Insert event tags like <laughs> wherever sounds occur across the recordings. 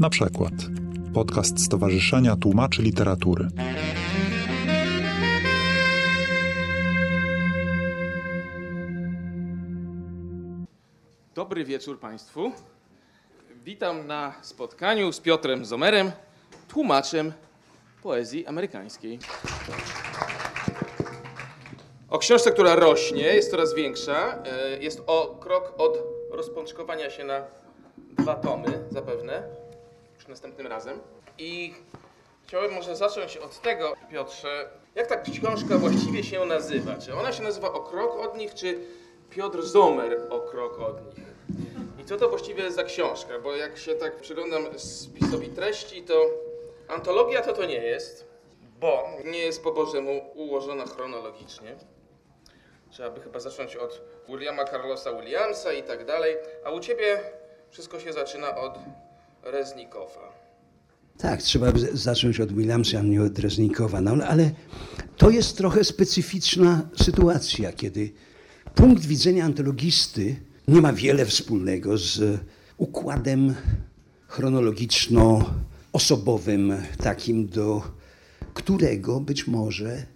Na przykład podcast Stowarzyszenia Tłumaczy Literatury. Dobry wieczór Państwu. Witam na spotkaniu z Piotrem Zomerem, tłumaczem poezji amerykańskiej. O książce, która rośnie, jest coraz większa. e, Jest o krok od rozpączkowania się na dwa tomy, zapewne, następnym razem. I chciałem może zacząć od tego, Piotrze, jak ta książka właściwie się nazywa? Czy ona się nazywa O krok od nich, czy Piotr Zomer O krok od nich? I co to właściwie jest za książka? Bo jak się tak przyglądam spisowi treści, to antologia to to nie jest, bo nie jest po Bożemu ułożona chronologicznie. Trzeba by chyba zacząć od Williama Carlosa Williamsa i tak dalej, a u ciebie wszystko się zaczyna od Reznikowa. Tak, trzeba zacząć od Williamsa, a nie od Reznikowa. No, ale to jest trochę specyficzna sytuacja, kiedy punkt widzenia antologisty nie ma wiele wspólnego z układem chronologiczno-osobowym, takim do którego być może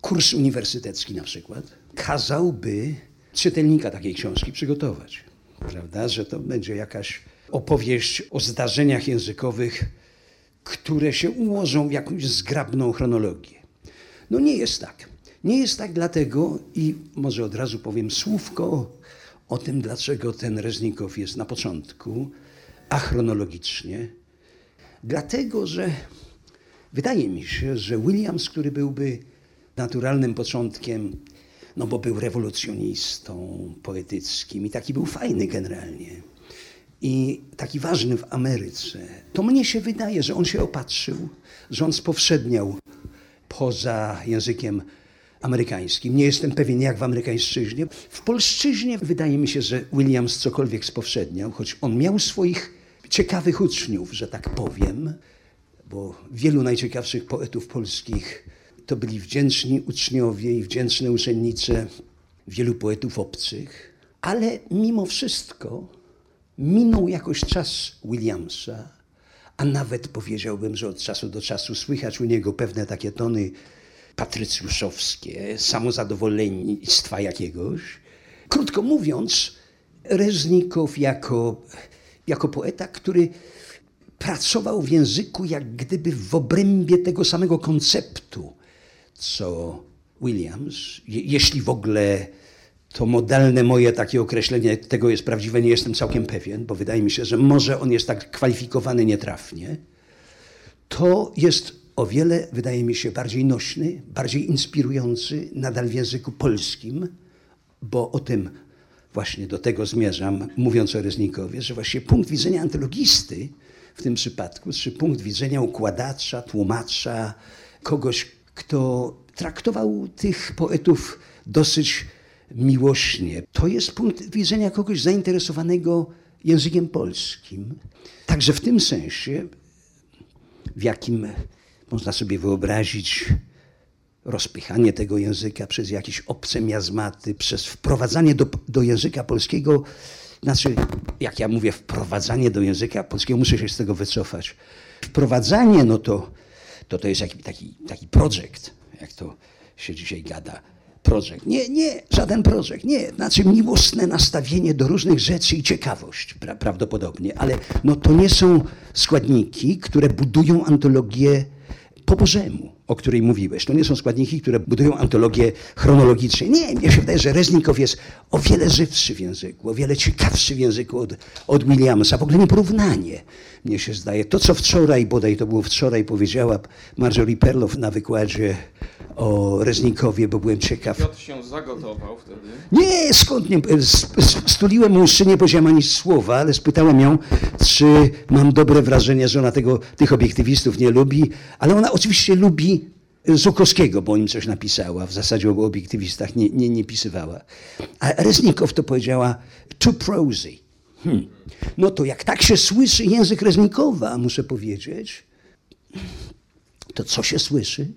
kurs uniwersytecki na przykład kazałby czytelnika takiej książki przygotować. Prawda, że to będzie jakaś opowieść o zdarzeniach językowych, które się ułożą w jakąś zgrabną chronologię. No nie jest tak. Nie jest tak dlatego i może od razu powiem słówko o tym, dlaczego ten Reznikow jest na początku, achronologicznie. Dlatego, że wydaje mi się, że Williams, który byłby naturalnym początkiem, no bo był rewolucjonistą poetyckim i taki był fajny generalnie i taki ważny w Ameryce, to mnie się wydaje, że on się opatrzył, że on spowszedniał poza językiem amerykańskim. Nie jestem pewien, jak w amerykańszczyźnie. W polszczyźnie wydaje mi się, że Williams cokolwiek spowszedniał, choć on miał swoich ciekawych uczniów, że tak powiem, bo wielu najciekawszych poetów polskich to byli wdzięczni uczniowie i wdzięczne uczennice wielu poetów obcych, ale mimo wszystko minął jakoś czas Williamsa, a nawet powiedziałbym, że od czasu do czasu słychać u niego pewne takie tony patrycjuszowskie, samozadowolenstwa jakiegoś. Krótko mówiąc, Reznikow jako, jako poeta, który pracował w języku jak gdyby w obrębie tego samego konceptu, co Williams, je, jeśli w ogóle to modalne moje takie określenie tego jest prawdziwe, nie jestem całkiem pewien, bo wydaje mi się, że może on jest tak kwalifikowany nietrafnie, to jest o wiele, wydaje mi się, bardziej nośny, bardziej inspirujący nadal w języku polskim, bo o tym właśnie do tego zmierzam, mówiąc o Reznikowie, że właśnie punkt widzenia antologisty w tym przypadku, czy punkt widzenia układacza, tłumacza, kogoś, kto traktował tych poetów dosyć miłośnie. To jest punkt widzenia kogoś zainteresowanego językiem polskim. Także w tym sensie, w jakim można sobie wyobrazić rozpychanie tego języka przez jakieś obce miazmaty, przez wprowadzanie do, do języka polskiego, znaczy, jak ja mówię, wprowadzanie do języka polskiego, muszę się z tego wycofać. Wprowadzanie, no to to, to jest taki, taki, taki projekt, jak to się dzisiaj gada projekt. Nie, nie, żaden projekt, nie. Znaczy miłosne nastawienie do różnych rzeczy i ciekawość pra prawdopodobnie, ale no to nie są składniki, które budują antologię po Bożemu, o której mówiłeś. To nie są składniki, które budują antologię chronologicznie. Nie, mnie się wydaje, że Reznikow jest o wiele żywszy w języku, o wiele ciekawszy w języku od, od Williamsa. W ogóle nie porównanie, mnie się zdaje. To, co wczoraj, bodaj to było wczoraj, powiedziała Marjorie Perlow na wykładzie o Reznikowie, bo byłem ciekaw. Piotr się zagotował wtedy. Nie, skąd nie? Stuliłem mu uszy, nie powiedziałem ani słowa, ale spytałem ją, czy mam dobre wrażenie, że ona tego, tych obiektywistów nie lubi, ale ona oczywiście lubi Żukowskiego, bo o nim coś napisała. W zasadzie o obiektywistach nie, nie, nie pisywała. A Reznikow to powiedziała too prosy. Hmm. No to jak tak się słyszy język Reznikowa, muszę powiedzieć, to co się słyszy?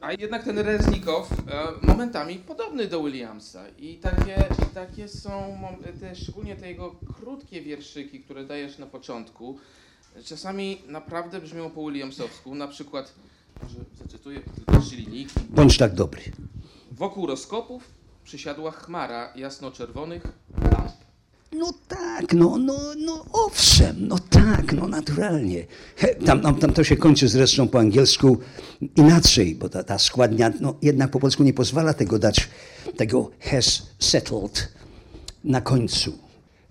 A jednak ten Reznikow e, momentami podobny do Williamsa i takie, i takie są te, szczególnie te jego krótkie wierszyki, które dajesz na początku, czasami naprawdę brzmią po Williamsowsku, na przykład, może zacytuję tylko trzy linijki. Bądź tak dobry. Wokół rozkopów przysiadła chmara jasno-czerwonych lamp. No tak, no, no, no owszem, no tak, no naturalnie. Tam, tam, tam to się kończy zresztą po angielsku inaczej, bo ta, ta składnia no, jednak po polsku nie pozwala tego dać, tego has settled na końcu.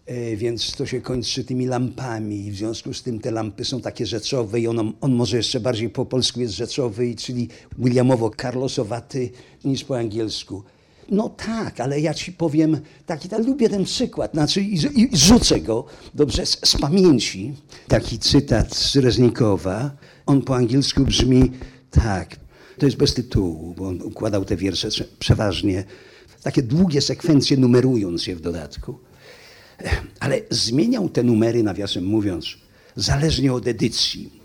E, więc to się kończy tymi lampami i w związku z tym te lampy są takie rzeczowe i on, on może jeszcze bardziej po polsku jest rzeczowy, czyli Williamowo-Carlosowaty niż po angielsku. No tak, ale ja ci powiem, taki, ja lubię ten przykład, znaczy i, i rzucę go, dobrze, z, z pamięci. Taki cytat z Reznikowa, on po angielsku brzmi tak, to jest bez tytułu, bo on układał te wiersze prze- przeważnie, takie długie sekwencje numerując je w dodatku. Ale zmieniał te numery, nawiasem mówiąc, zależnie od edycji.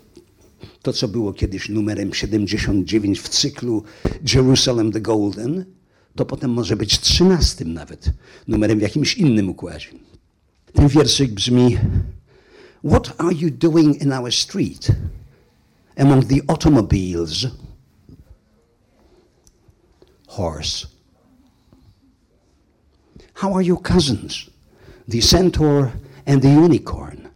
To, co było kiedyś numerem 79 w cyklu Jerusalem the Golden, to potem może być 13 nawet, numerem w jakimś innym układzie. Ten wierszyk brzmi What are you doing in our street among the automobiles? Horse. How are your cousins? The centaur and the unicorn.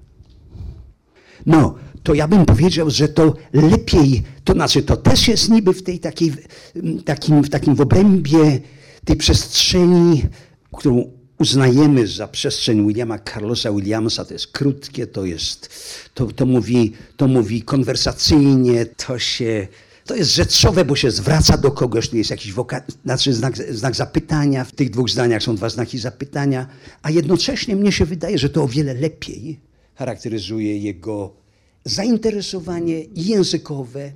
No, to ja bym powiedział, że to lepiej, to znaczy to też jest niby w tej takiej, w takim, w takim w obrębie tej przestrzeni, którą uznajemy za przestrzeń Williama Carlosa Williamsa, to jest krótkie, to jest, to, to, mówi, to mówi konwersacyjnie, to się, to jest rzeczowe, bo się zwraca do kogoś, tu jest jakiś woka, znaczy znak, znak zapytania, w tych dwóch zdaniach są dwa znaki zapytania, a jednocześnie mnie się wydaje, że to o wiele lepiej charakteryzuje jego zainteresowanie językowe,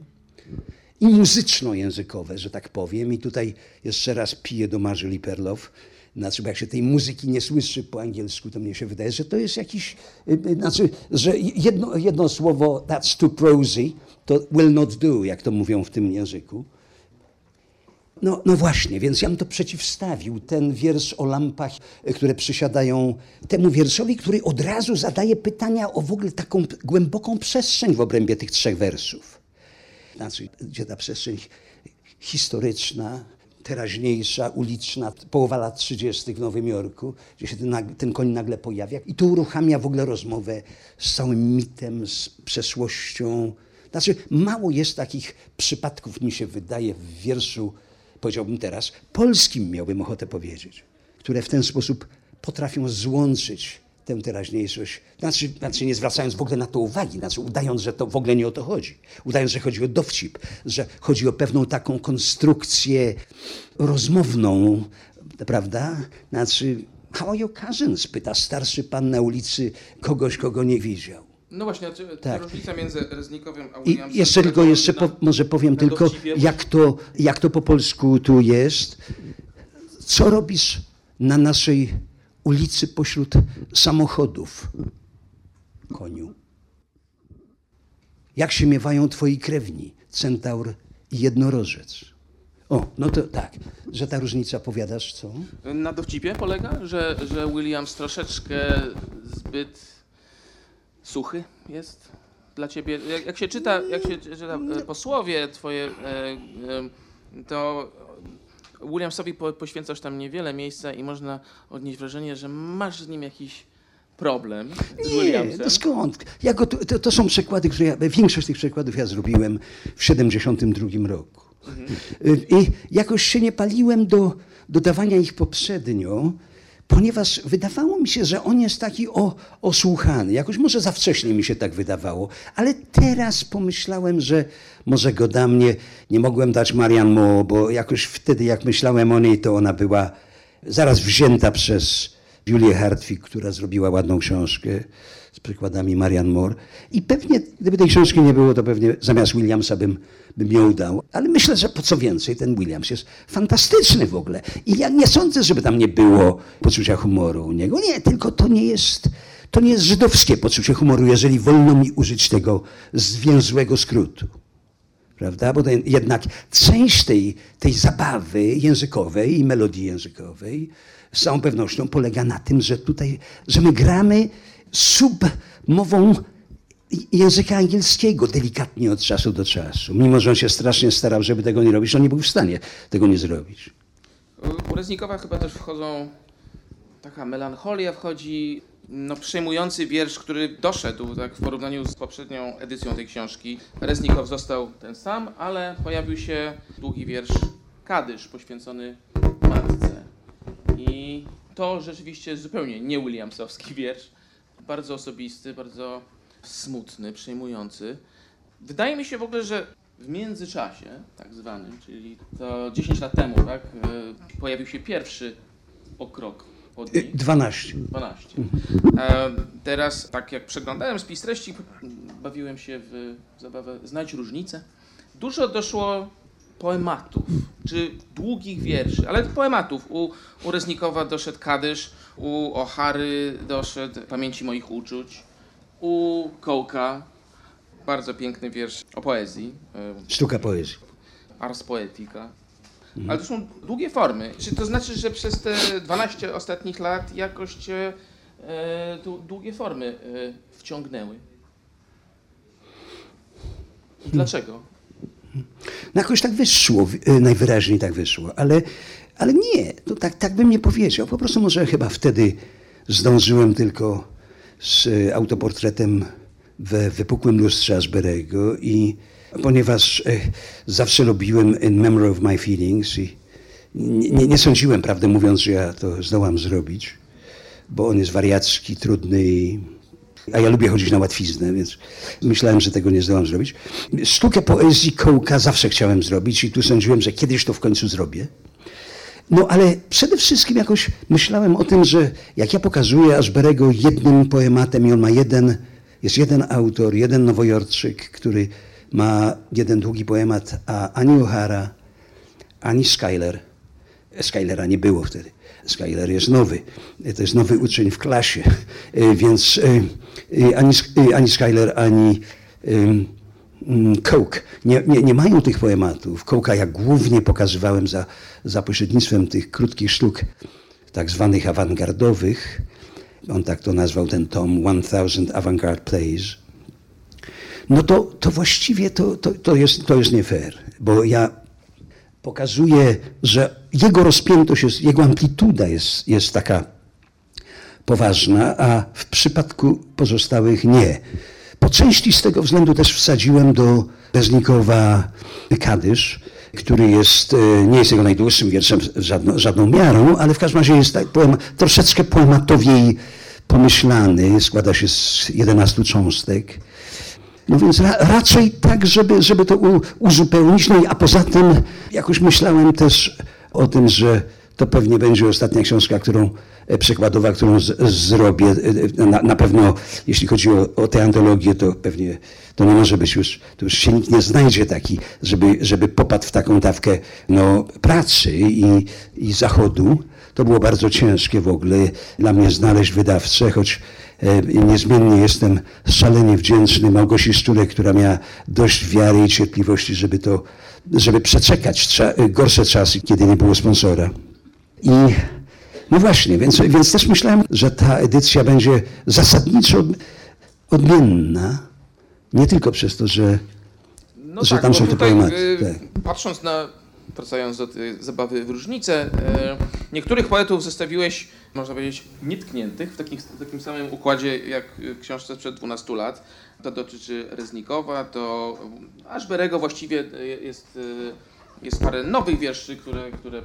i muzyczno-językowe, że tak powiem. I tutaj jeszcze raz piję do Marzy Perlow. Znaczy, bo jak się tej muzyki nie słyszy po angielsku, to mnie się wydaje, że to jest jakiś, y, y, znaczy, że jedno, jedno słowo that's too prosy, to will not do, jak to mówią w tym języku. No, no właśnie, więc ja bym to przeciwstawił, ten wiersz o lampach, y, które przysiadają temu wierszowi, który od razu zadaje pytania o w ogóle taką głęboką przestrzeń w obrębie tych trzech wersów. Znaczy, gdzie ta przestrzeń historyczna, teraźniejsza, uliczna, połowa lat 30. w Nowym Jorku, gdzie się ten, ten koń nagle pojawia i to uruchamia w ogóle rozmowę z całym mitem, z przeszłością. Znaczy, mało jest takich przypadków, mi się wydaje, w wierszu, powiedziałbym teraz, polskim miałbym ochotę powiedzieć, które w ten sposób potrafią złączyć tę teraźniejszość, znaczy, znaczy nie zwracając w ogóle na to uwagi, znaczy udając, że to w ogóle nie o to chodzi, udając, że chodzi o dowcip, że chodzi o pewną taką konstrukcję rozmowną, prawda? Znaczy, how are your cousins? Pyta starszy pan na ulicy kogoś, kogo nie widział. No właśnie, znaczy, Tak. ta różnica między Reznikowym a I Williamsem... jeszcze tylko, jeszcze po, może powiem tylko, jak to, jak to po polsku tu jest. Co robisz na naszej ulicy pośród samochodów, koniu? Jak się miewają twoi krewni, centaur i jednorożec? O, no to tak, że ta różnica, powiadasz, co? Na dowcipie polega, że, że Williams troszeczkę zbyt suchy jest dla ciebie. Jak, jak się czyta, jak się czyta e, posłowie twoje, e, e, to Williamsowi po, poświęcasz tam niewiele miejsca i można odnieść wrażenie, że masz z nim jakiś problem z Nie, Williamsem. to skąd? Ja go, to, to, są przykłady, które ja, większość tych przykładów ja zrobiłem w 72 roku. Y, I jakoś się nie paliłem do dodawania ich poprzednio, ponieważ wydawało mi się, że on jest taki o, osłuchany. Jakoś może za wcześnie mi się tak wydawało, ale teraz pomyślałem, że może go da mnie. Nie mogłem dać Marian Mo, bo jakoś wtedy, jak myślałem o niej, to ona była zaraz wzięta przez Julię Hartwig, która zrobiła ładną książkę z przykładami Marian Moore. I pewnie, gdyby tej książki nie było, to pewnie zamiast Williamsa bym, bym ją dał. Ale myślę, że po co więcej, ten Williams jest fantastyczny w ogóle. I ja nie sądzę, żeby tam nie było poczucia humoru u niego. Nie, tylko to nie jest, to nie jest żydowskie poczucie humoru, jeżeli wolno mi użyć tego zwięzłego skrótu. Prawda? Bo ten, jednak część tej, tej zabawy językowej i melodii językowej z całą pewnością polega na tym, że tutaj, że my gramy submową języka angielskiego delikatnie od czasu do czasu. Mimo, że on się strasznie starał, żeby tego nie robić, on nie był w stanie tego nie zrobić. U Reznikowa chyba też wchodzą, taka melancholia wchodzi, no przejmujący wiersz, który doszedł tak, w porównaniu z poprzednią edycją tej książki. Reznikow został ten sam, ale pojawił się długi wiersz Kadysz poświęcony matce. I to rzeczywiście zupełnie nie Williamsowski wiersz. Bardzo osobisty, bardzo smutny, przejmujący. Wydaje mi się w ogóle, że w międzyczasie, tak zwanym, czyli to 10 lat temu, tak, e, pojawił się pierwszy okrok od niej. 12. 12. E, teraz, tak jak przeglądałem spis treści, bawiłem się w zabawę Znajdź różnicę. Dużo doszło poematów, czy długich wierszy, ale poematów. U, u Reznikowa doszedł Kadysz, u Ohary doszedł Pamięci moich uczuć, u Kołka bardzo piękny wiersz o poezji, e, Sztuka poezji. Ars Poetica. Ale to są długie formy. Czy to znaczy, że przez te 12 ostatnich lat jakoś cię e, tu długie formy e, wciągnęły? I dlaczego? No jakoś tak wyszło, y, najwyraźniej tak wyszło, ale, ale nie, to tak, tak bym nie powiedział. Po prostu może chyba wtedy zdążyłem tylko z y, autoportretem we wypukłym lustrze Asberego i ponieważ y, zawsze lubiłem In Memory of My Feelings i nie, nie, nie sądziłem, prawdę mówiąc, że ja to zdołam zrobić, bo on jest wariacki, trudny i a ja lubię chodzić na łatwiznę, więc myślałem, że tego nie zdołam zrobić. Sztukę poezji kołka zawsze chciałem zrobić i tu sądziłem, że kiedyś to w końcu zrobię. No ale przede wszystkim jakoś myślałem o tym, że jak ja pokazuję Ashberego jednym poematem i on ma jeden, jest jeden autor, jeden nowojorczyk, który ma jeden długi poemat, a ani O'Hara, ani Skyler, Skylera nie było wtedy. Skyler jest nowy. To jest nowy uczeń w klasie. E, Więc e, e, ani, e, ani Skyler, ani mm, Coke nie, nie, nie mają tych poematów. Coke'a ja głównie pokazywałem za, za pośrednictwem tych krótkich sztuk tak zwanych awangardowych. On tak to nazwał ten tom, 1000 Avantgarde Plays. No to, to właściwie to, to, to, jest, to jest nie fair, bo ja pokazuje, że jego rozpiętość, jest, jego amplituda jest, jest taka poważna, a w przypadku pozostałych nie. Po części z tego względu też wsadziłem do Beznikowa Kadysz, który jest, e, nie jest jego najdłuższym wierszem żadną, żadną miarą, ale w każdym razie jest tak, troszeczkę poematowiej pomyślany, składa się z 11 cząstek. No więc ra, raczej tak, żeby, żeby to u, uzupełnić. No i a poza tym jakoś myślałem też o tym, że to pewnie będzie ostatnia książka, którą e, przykładowa, którą z, zrobię. E, e, Na, na pewno, jeśli chodzi o, o tę antologię, to pewnie to nie może być już, to już się nikt nie znajdzie taki, żeby, żeby popadł w taką dawkę no, pracy i, i zachodu. To było bardzo ciężkie w ogóle dla mnie znaleźć wydawcę, choć e, niezmiennie jestem szalenie wdzięczny Małgosi Szczurek, która miała dość wiary i cierpliwości, żeby to, żeby przeczekać trza- gorsze czasy, kiedy nie było sponsora. I no właśnie, więc, więc też myślałem, że ta edycja będzie zasadniczo od- odmienna, nie tylko przez to, że No Że tam bo są te poematy, e, tak. Patrząc na, wracając do tej zabawy w różnicę, e, niektórych poetów zostawiłeś, można powiedzieć, nietkniętych w takim, takim samym układzie jak w książce sprzed 12 lat. To dotyczy Reznikowa, to Ashberego właściwie e, jest, e, jest parę nowych wierszy, które, które e,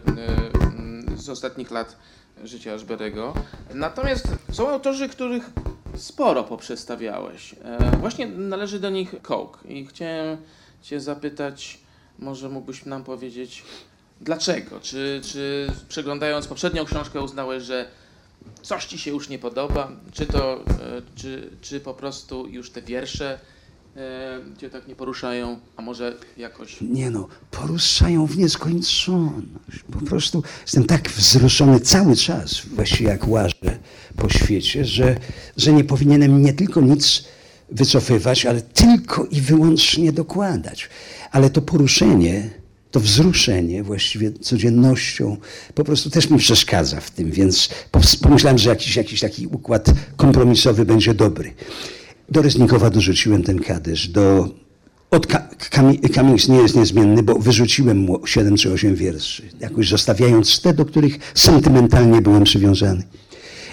z ostatnich lat życia Ashberego. Natomiast są autorzy, których sporo poprzestawiałeś. Właśnie należy do nich Coke i chciałem Cię zapytać, może mógłbyś nam powiedzieć dlaczego? Czy, czy przeglądając poprzednią książkę uznałeś, że coś Ci się już nie podoba? Czy to, e, czy, czy po prostu już te wiersze e, Cię tak nie poruszają, a może jakoś... Nie no, poruszają w nieskończoność. Po prostu jestem tak wzruszony cały czas, właściwie jak łażę po świecie, że, że nie powinienem nie tylko nic wycofywać, ale tylko i wyłącznie dokładać. Ale to poruszenie, to wzruszenie właściwie codziennością po prostu też mi przeszkadza w tym, więc pomyślałem, że jakiś, jakiś taki układ kompromisowy będzie dobry. Do Reznikowa dorzuciłem ten kadysz, do od Cummings nie jest niezmienny, bo wyrzuciłem mu 7 czy 8 wierszy, jakoś zostawiając te, do których sentymentalnie byłem przywiązany.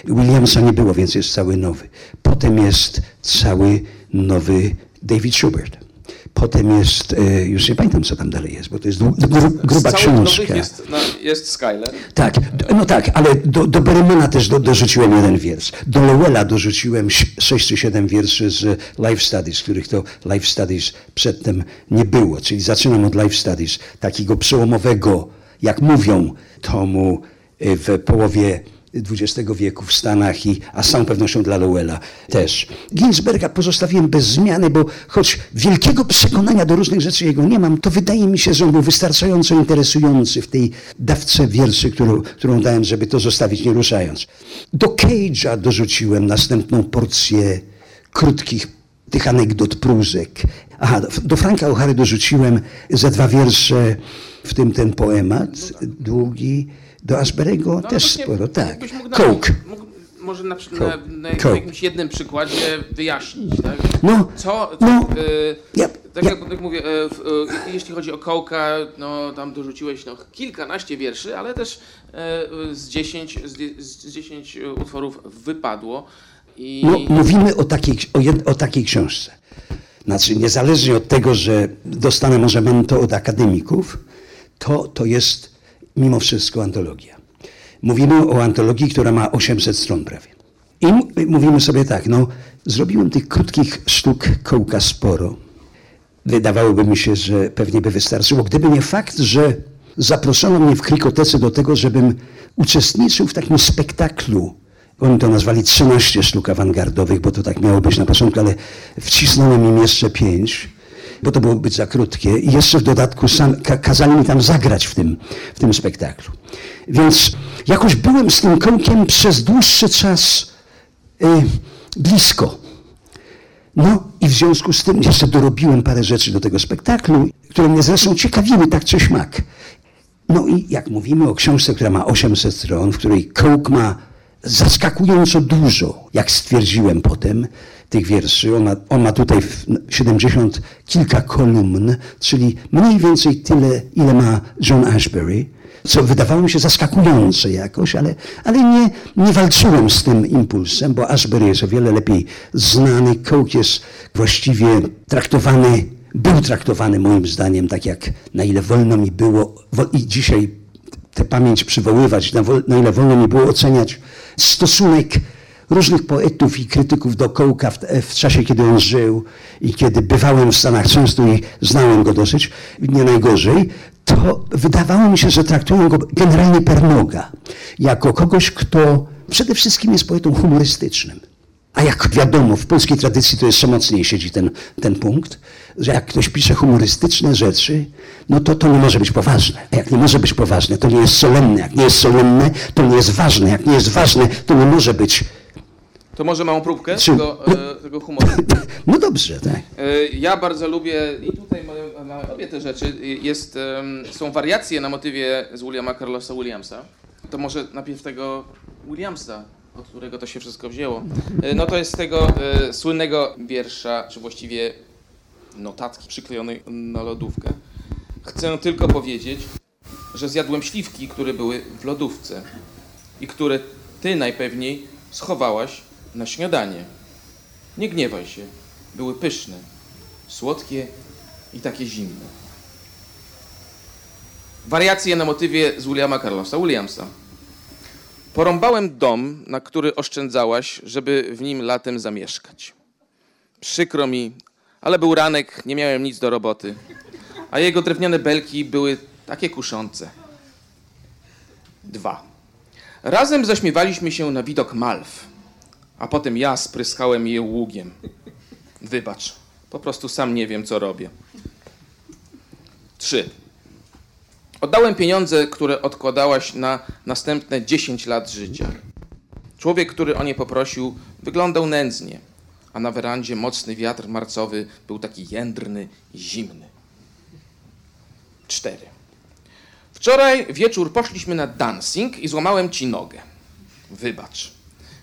Williamsa nie było, więc jest cały nowy. Potem jest cały nowy David Schubert. Potem jest, e, już nie pamiętam co tam dalej jest, bo to jest gru, gruba książka. Jest, no, jest Skyler. Tak, no tak, ale do, do też do, dorzuciłem jeden wiersz. Do Lowella dorzuciłem sześć czy siedem wierszy z Life Studies, których to Life Studies przedtem nie było. Czyli zaczynam od Life Studies, takiego przełomowego, jak mówią, tomu e, w połowie XX wieku w Stanach, i, a z całą pewnością dla Lowella też. Ginsberga pozostawiłem bez zmiany, bo choć wielkiego przekonania do różnych rzeczy jego nie mam, to wydaje mi się, że on był wystarczająco interesujący w tej dawce wierszy, którą, którą dałem, żeby to zostawić nie ruszając. Do Cage'a dorzuciłem następną porcję krótkich tych anegdot, prózek. Aha, do Franka O'Hary dorzuciłem za dwa wiersze, w tym ten poemat długi, do Asberego no, też sporo, tak. Coke. Mógł, może na, na, na jakimś jednym przykładzie wyjaśnić, tak? No, Co, co no, y, ja, tak ja. jak, mówię, y, y, jeśli chodzi o Kołka, no tam dorzuciłeś no, kilkanaście wierszy, ale też z dziesięć, z, z dziesięć utworów wypadło. I... No, mówimy o takiej, o, jed, o takiej książce. Znaczy, niezależnie od tego, że dostanę może to od akademików, to, to jest mimo wszystko antologia. Mówimy o antologii, która ma 800 stron prawie. I mówimy sobie tak, no zrobiłem tych krótkich sztuk kołka sporo. Wydawałoby mi się, że pewnie by wystarczyło, gdyby nie fakt, że zaproszono mnie w Krikotece do tego, żebym uczestniczył w takim spektaklu. Oni to nazwali 13 sztuk awangardowych, bo to tak miało być na początku, ale wcisnąłem im jeszcze pięć bo to było być za krótkie i jeszcze w dodatku sam, kazali mi tam zagrać w tym, w tym spektaklu. Więc jakoś byłem z tym kołkiem przez dłuższy czas y, blisko. No i w związku z tym jeszcze dorobiłem parę rzeczy do tego spektaklu, które mnie zresztą ciekawiły tak czy śmak. No i jak mówimy o książce, która ma 800 stron, w której kołk ma zaskakująco dużo, jak stwierdziłem potem, tych wierszy. On ma, on ma tutaj 70 kilka kolumn, czyli mniej więcej tyle, ile ma John Ashbery, co wydawało mi się zaskakujące jakoś, ale, ale nie, nie walczyłem z tym impulsem, bo Ashbery jest o wiele lepiej znany. Coke jest właściwie traktowany, był traktowany moim zdaniem tak jak na ile wolno mi było i dzisiaj tę pamięć przywoływać, na, na ile wolno mi było oceniać stosunek różnych poetów i krytyków do Kołka w, w, czasie, kiedy on żył i kiedy bywałem w Stanach często i znałem go dosyć, nie najgorzej, to wydawało mi się, że traktują go generalnie per noga, jako kogoś, kto przede wszystkim jest poetą humorystycznym. A jak wiadomo, w polskiej tradycji to jeszcze mocniej siedzi ten, ten punkt, że jak ktoś pisze humorystyczne rzeczy, no to to nie może być poważne. A jak nie może być poważne, to nie jest solenne. Jak nie jest solenne, to nie jest ważne. Jak nie jest ważne, to nie może być to może małą próbkę Czy... tego, e, tego humoru? <laughs> No dobrze, tak. E, ja bardzo lubię, i tutaj lubię te rzeczy, jest, są wariacje na motywie z Williama Carlosa Williamsa. To może najpierw tego Williamsa, od którego to się wszystko wzięło. E, no to jest z tego e, słynnego wiersza, czy właściwie notatki przyklejonej na lodówkę. Chcę tylko powiedzieć, że zjadłem śliwki, które były w lodówce i które ty najpewniej schowałaś na śniadanie. Nie gniewaj się, były pyszne, słodkie i takie zimne. Wariacje na motywie z Williama Carlosa Williamsa. Porąbałem dom, na który oszczędzałaś, żeby w nim latem zamieszkać. Przykro mi, ale był ranek, nie miałem nic do roboty, a jego drewniane belki były takie kuszące. Dwa. Razem zaśmiewaliśmy się na widok Malw a potem ja spryskałem je ługiem. Wybacz, po prostu sam nie wiem, co robię. Trzy. Oddałem pieniądze, które odkładałaś na następne 10 lat życia. Człowiek, który o nie poprosił, wyglądał nędznie, a na werandzie mocny wiatr marcowy był taki jędrny i zimny. Cztery. Wczoraj wieczór poszliśmy na dancing i złamałem ci nogę. Wybacz.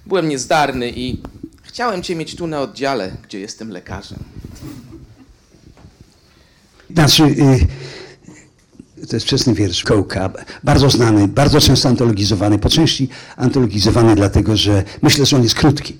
Byłem niezdarny i chciałem cię mieć tu na oddziale, gdzie jestem lekarzem. Znaczy, y, to jest wczesny wiersz Kołka, bardzo znany, bardzo często antologizowany, po części antologizowany dlatego, że myślę, że on jest krótki.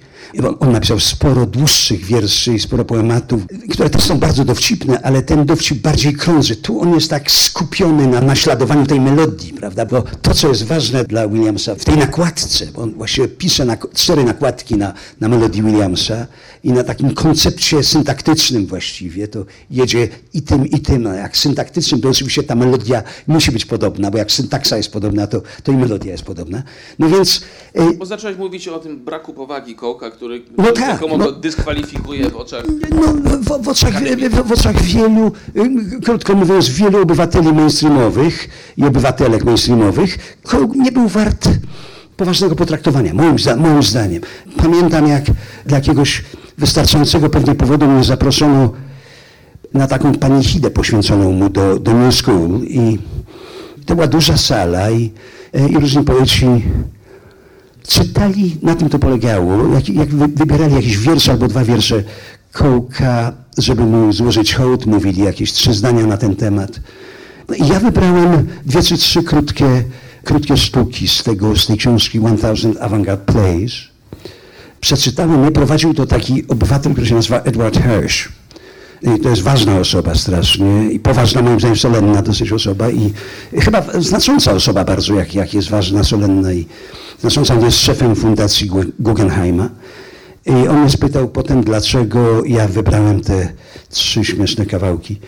On napisał sporo dłuższych wierszy i sporo poematów, które też są bardzo dowcipne, ale ten dowcip bardziej krąży. Tu on jest tak skupiony na naśladowaniu tej melodii, prawda? Bo to, co jest ważne dla Williamsa w tej nakładce, bo on właściwie pisze na, cztery nakładki na, na melodii Williamsa i na takim koncepcie syntaktycznym właściwie, to jedzie i tym, i tym. No, jak syntaktycznym, to oczywiście ta melodia musi być podobna, bo jak syntaksa jest podobna, to, to i melodia jest podobna. No więc... Y bo zacząłeś mówić o tym braku powagi Kołka, który no tak, no, dyskwalifikuje w oczach... No, w, w, oczach, w, w, oczach wielu, krótko mówiąc, wielu obywateli mainstreamowych i obywatelek mainstreamowych, nie był wart poważnego potraktowania, moim, moim zdaniem. Pamiętam, jak dla jakiegoś wystarczającego pewnie powodu mnie zaproszono na taką panichidę poświęconą mu do, do New School i to była duża sala i, i różni poeci czytali, na tym to polegało, jak, jak wybierali jakiś wiersz albo dwa wiersze Kołka, żeby mu złożyć hołd, mówili jakieś trzy zdania na ten temat. No i ja wybrałem dwie czy trzy krótkie, krótkie sztuki z, tego, z tej książki 1000 Avantgarde Plays. Przeczytałem je, prowadził to taki obywatel, który się nazywa Edward Hirsch. I to jest ważna osoba strasznie i poważna, moim zdaniem solenna dosyć osoba i chyba znacząca osoba bardzo, jak, jak jest ważna, solenna i znacząca. On jest szefem fundacji Guggenheima. I on mnie spytał potem, dlaczego ja wybrałem te trzy śmieszne kawałki.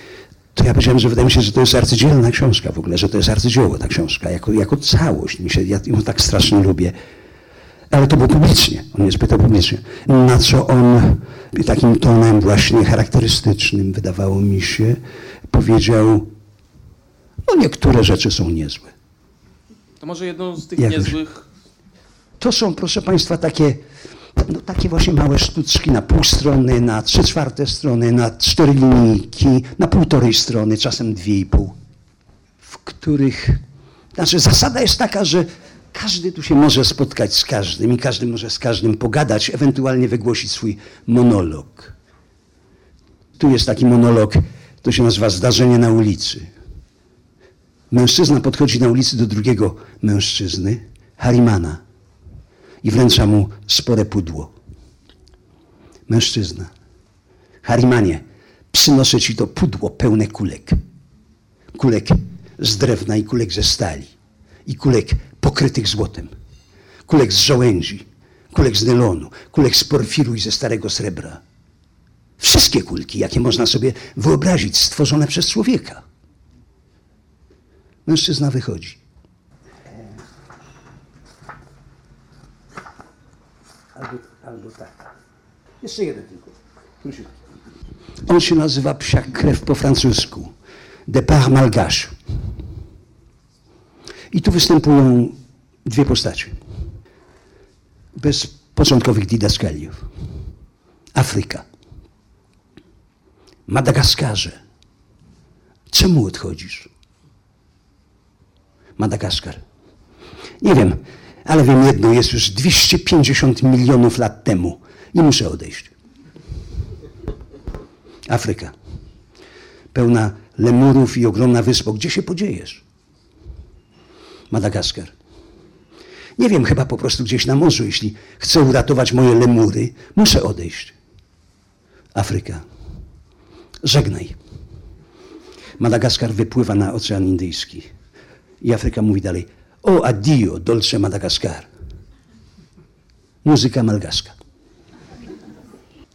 To ja powiedziałem, że wydaje mi się, że to jest arcydzielna książka w ogóle, że to jest arcydzieło ta książka, jako, jako całość. Mi się, ja ją tak strasznie lubię. Ale to było publicznie, on mnie spytał publicznie. Na co on takim tonem właśnie charakterystycznym, wydawało mi się, powiedział, no niektóre rzeczy są niezłe. To może jedną z tych niezłych... To są, proszę Państwa, takie, no, takie właśnie małe sztuczki na pół strony, na trzy czwarte strony, na cztery linijki, na półtorej strony, czasem dwie i pół, w których... Znaczy zasada jest taka, że każdy tu się może spotkać z każdym i każdy może z każdym pogadać, ewentualnie wygłosić swój monolog. Tu jest taki monolog, to się nazywa zdarzenie na ulicy. Mężczyzna podchodzi na ulicy do drugiego mężczyzny, Harimana, i wręcza mu spore pudło. Mężczyzna. Harimanie, przynoszę ci to pudło pełne kulek. Kulek z drewna i kulek ze stali. I kulek pokrytych złotem. Kulek z żołędzi, kulek z nylonu, kulek z porfiru i ze starego srebra. Wszystkie kulki, jakie można sobie wyobrazić, stworzone przez człowieka. Mężczyzna wychodzi. Albo, albo tak. Jeszcze jeden tylko. On się nazywa Psia krew po francusku. Depart malgache. I tu występują dwie postacie. Bez początkowych didaskaliów. Afryka. Madagaskarze. Czemu odchodzisz? Madagaskar. Nie wiem, ale wiem jedno, jest już 250 milionów lat temu i muszę odejść. Afryka. Pełna lemurów i ogromna wyspa. Gdzie się podziejesz? Madagaskar. Nie wiem, chyba po prostu gdzieś na morzu, jeśli chcę uratować moje lemury, muszę odejść. Afryka. Żegnaj. Madagaskar wypływa na Ocean Indyjski. I Afryka mówi dalej: O addio, dolce Madagaskar. Muzyka malgaska.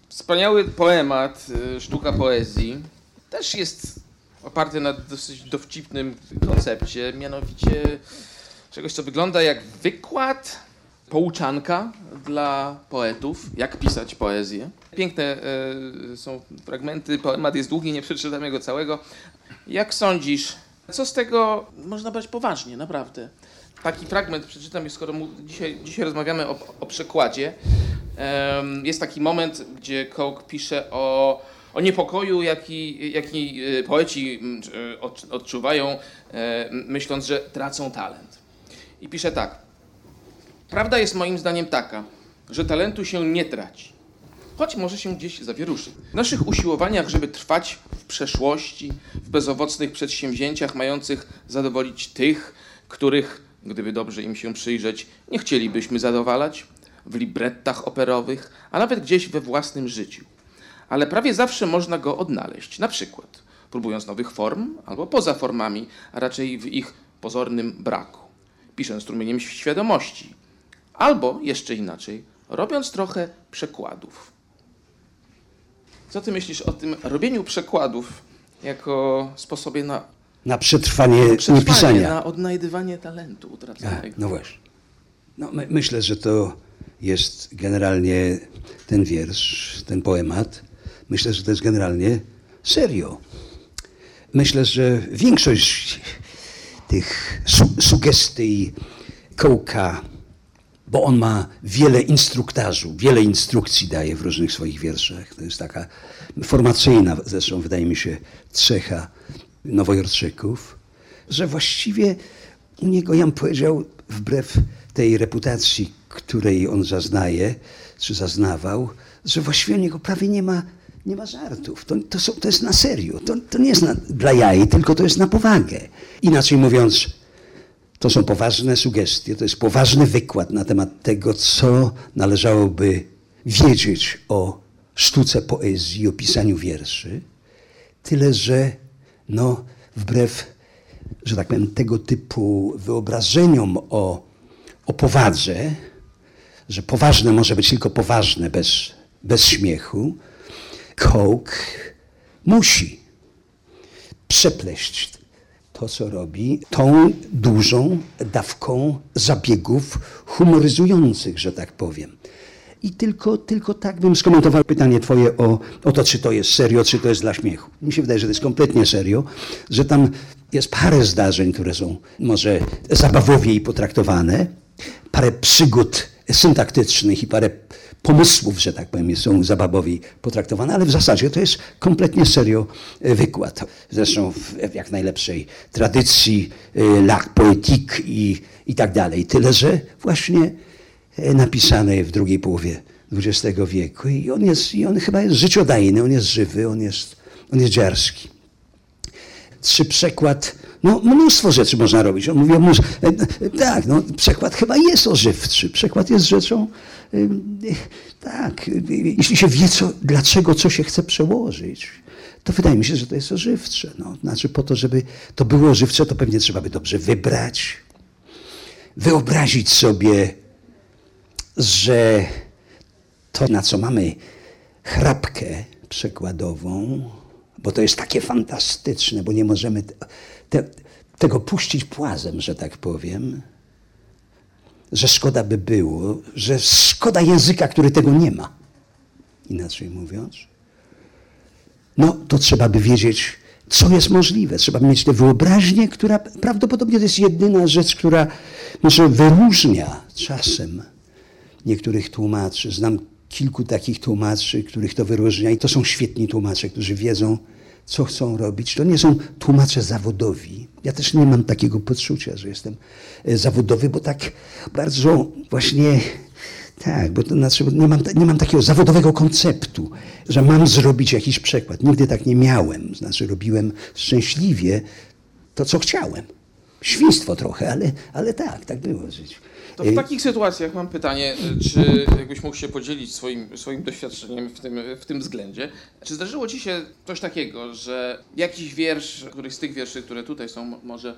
Wspaniały poemat, y, sztuka poezji, też jest oparty na dosyć dowcipnym koncepcie, mianowicie czegoś, co wygląda jak wykład, pouczanka dla poetów, jak pisać poezję. Piękne y, są fragmenty, poemat jest długi, nie przeczytam jego całego. Jak sądzisz, co z tego można brać poważnie, naprawdę? Taki fragment przeczytam, skoro dzisiaj, dzisiaj rozmawiamy o, o przekładzie. jest taki moment, gdzie Coke pisze o, o niepokoju, jaki, jaki e, poeci odczuwają, e, m, myśląc, że tracą talent. I pisze tak. Prawda jest moim zdaniem taka, że talentu się nie traci, choć może się gdzieś zawieruszy. W naszych usiłowaniach, żeby trwać w przeszłości, w bezowocnych przedsięwzięciach mających zadowolić tych, których, gdyby dobrze im się przyjrzeć, nie chcielibyśmy zadowalać, w librettach operowych, a nawet gdzieś we własnym życiu. Ale prawie zawsze można go odnaleźć, na przykład próbując nowych form albo poza formami, a raczej w ich pozornym braku. Pisząc strumieniem świadomości, albo jeszcze inaczej, robiąc trochę przekładów. Co ty myślisz o tym robieniu przekładów jako sposobie na Na przetrwanie przetrwanie, niepisania. na odnajdywanie talentu A, utraconego? no właśnie. No, my, myślę, że to jest generalnie ten wiersz, ten poemat. Myślę, że to jest generalnie serio. Myślę, że większość tych su sugestii Kołka, bo on ma wiele instruktażu, wiele instrukcji daje w różnych swoich wierszach. To jest taka formacyjna, zresztą wydaje mi się, cecha Nowojorczyków, że właściwie u niego, ja bym powiedział, wbrew tej reputacji, której on zaznaje, czy zaznawał, że właściwie u niego prawie nie ma, nie ma żartów. To, to, są, to jest na serio. To, to nie jest na, dla jaj, tylko to jest na powagę. Inaczej mówiąc, to są poważne sugestie, to jest poważny wykład na temat tego, co należałoby wiedzieć o sztuce poezji, o pisaniu wierszy. Tyle, że no, wbrew, że tak powiem, tego typu wyobrażeniom o, o powadze, że poważne może być tylko poważne bez, bez śmiechu, Coke musi przepleść to, co robi, tą dużą dawką zabiegów humoryzujących, że tak powiem. I tylko, tylko tak bym skomentował pytanie Twoje o, o to, czy to jest serio, czy to jest dla śmiechu. Mi się wydaje, że to jest kompletnie serio, że tam jest parę zdarzeń, które są może zabawowiej potraktowane, parę przygód syntaktycznych i parę pomysłów, że tak powiem, są zabawowi potraktowane, ale w zasadzie to jest kompletnie serio e, wykład. Zresztą w, jak najlepszej tradycji e, l'art poétique i, i tak dalej. Tyle, że właśnie e, napisany w drugiej połowie XX wieku i on, jest, i on chyba jest życiodajny, on jest żywy, on jest, on jest dziarski czy przekład, no mnóstwo rzeczy można robić. On mówi o mnóstwo, e, e, tak, no przekład chyba jest ożywczy. Przekład jest rzeczą, y, tak, jeśli się wie, co, dlaczego co się chce przełożyć, to wydaje mi się, że to jest ożywcze. No, znaczy po to, żeby to było ożywcze, to pewnie trzeba by dobrze wybrać, wyobrazić sobie, że to, na co mamy chrapkę przekładową, bo to jest takie fantastyczne, bo nie możemy te, te, tego puścić płazem, że tak powiem, że szkoda by było, że szkoda języka, który tego nie ma. Inaczej mówiąc, no to trzeba by wiedzieć, co jest możliwe. Trzeba mieć tę wyobraźnię, która prawdopodobnie to jest jedyna rzecz, która może wyróżnia czasem niektórych tłumaczy. Znam kilku takich tłumaczy, których to wyróżnia i to są świetni tłumacze, którzy wiedzą, co chcą robić. To nie są tłumacze zawodowi. Ja też nie mam takiego poczucia, że jestem e, zawodowy, bo tak bardzo właśnie tak, bo to znaczy nie mam, nie mam takiego zawodowego konceptu, że mam zrobić jakiś przekład. Nigdy tak nie miałem. Znaczy robiłem szczęśliwie to, co chciałem. Świństwo trochę, ale, ale tak, tak było żyć. To w takich sytuacjach mam pytanie, czy jakbyś mógł się podzielić swoim, swoim doświadczeniem w tym, w tym względzie. Czy zdarzyło ci się coś takiego, że jakiś wiersz, któryś z tych wierszy, które tutaj są, może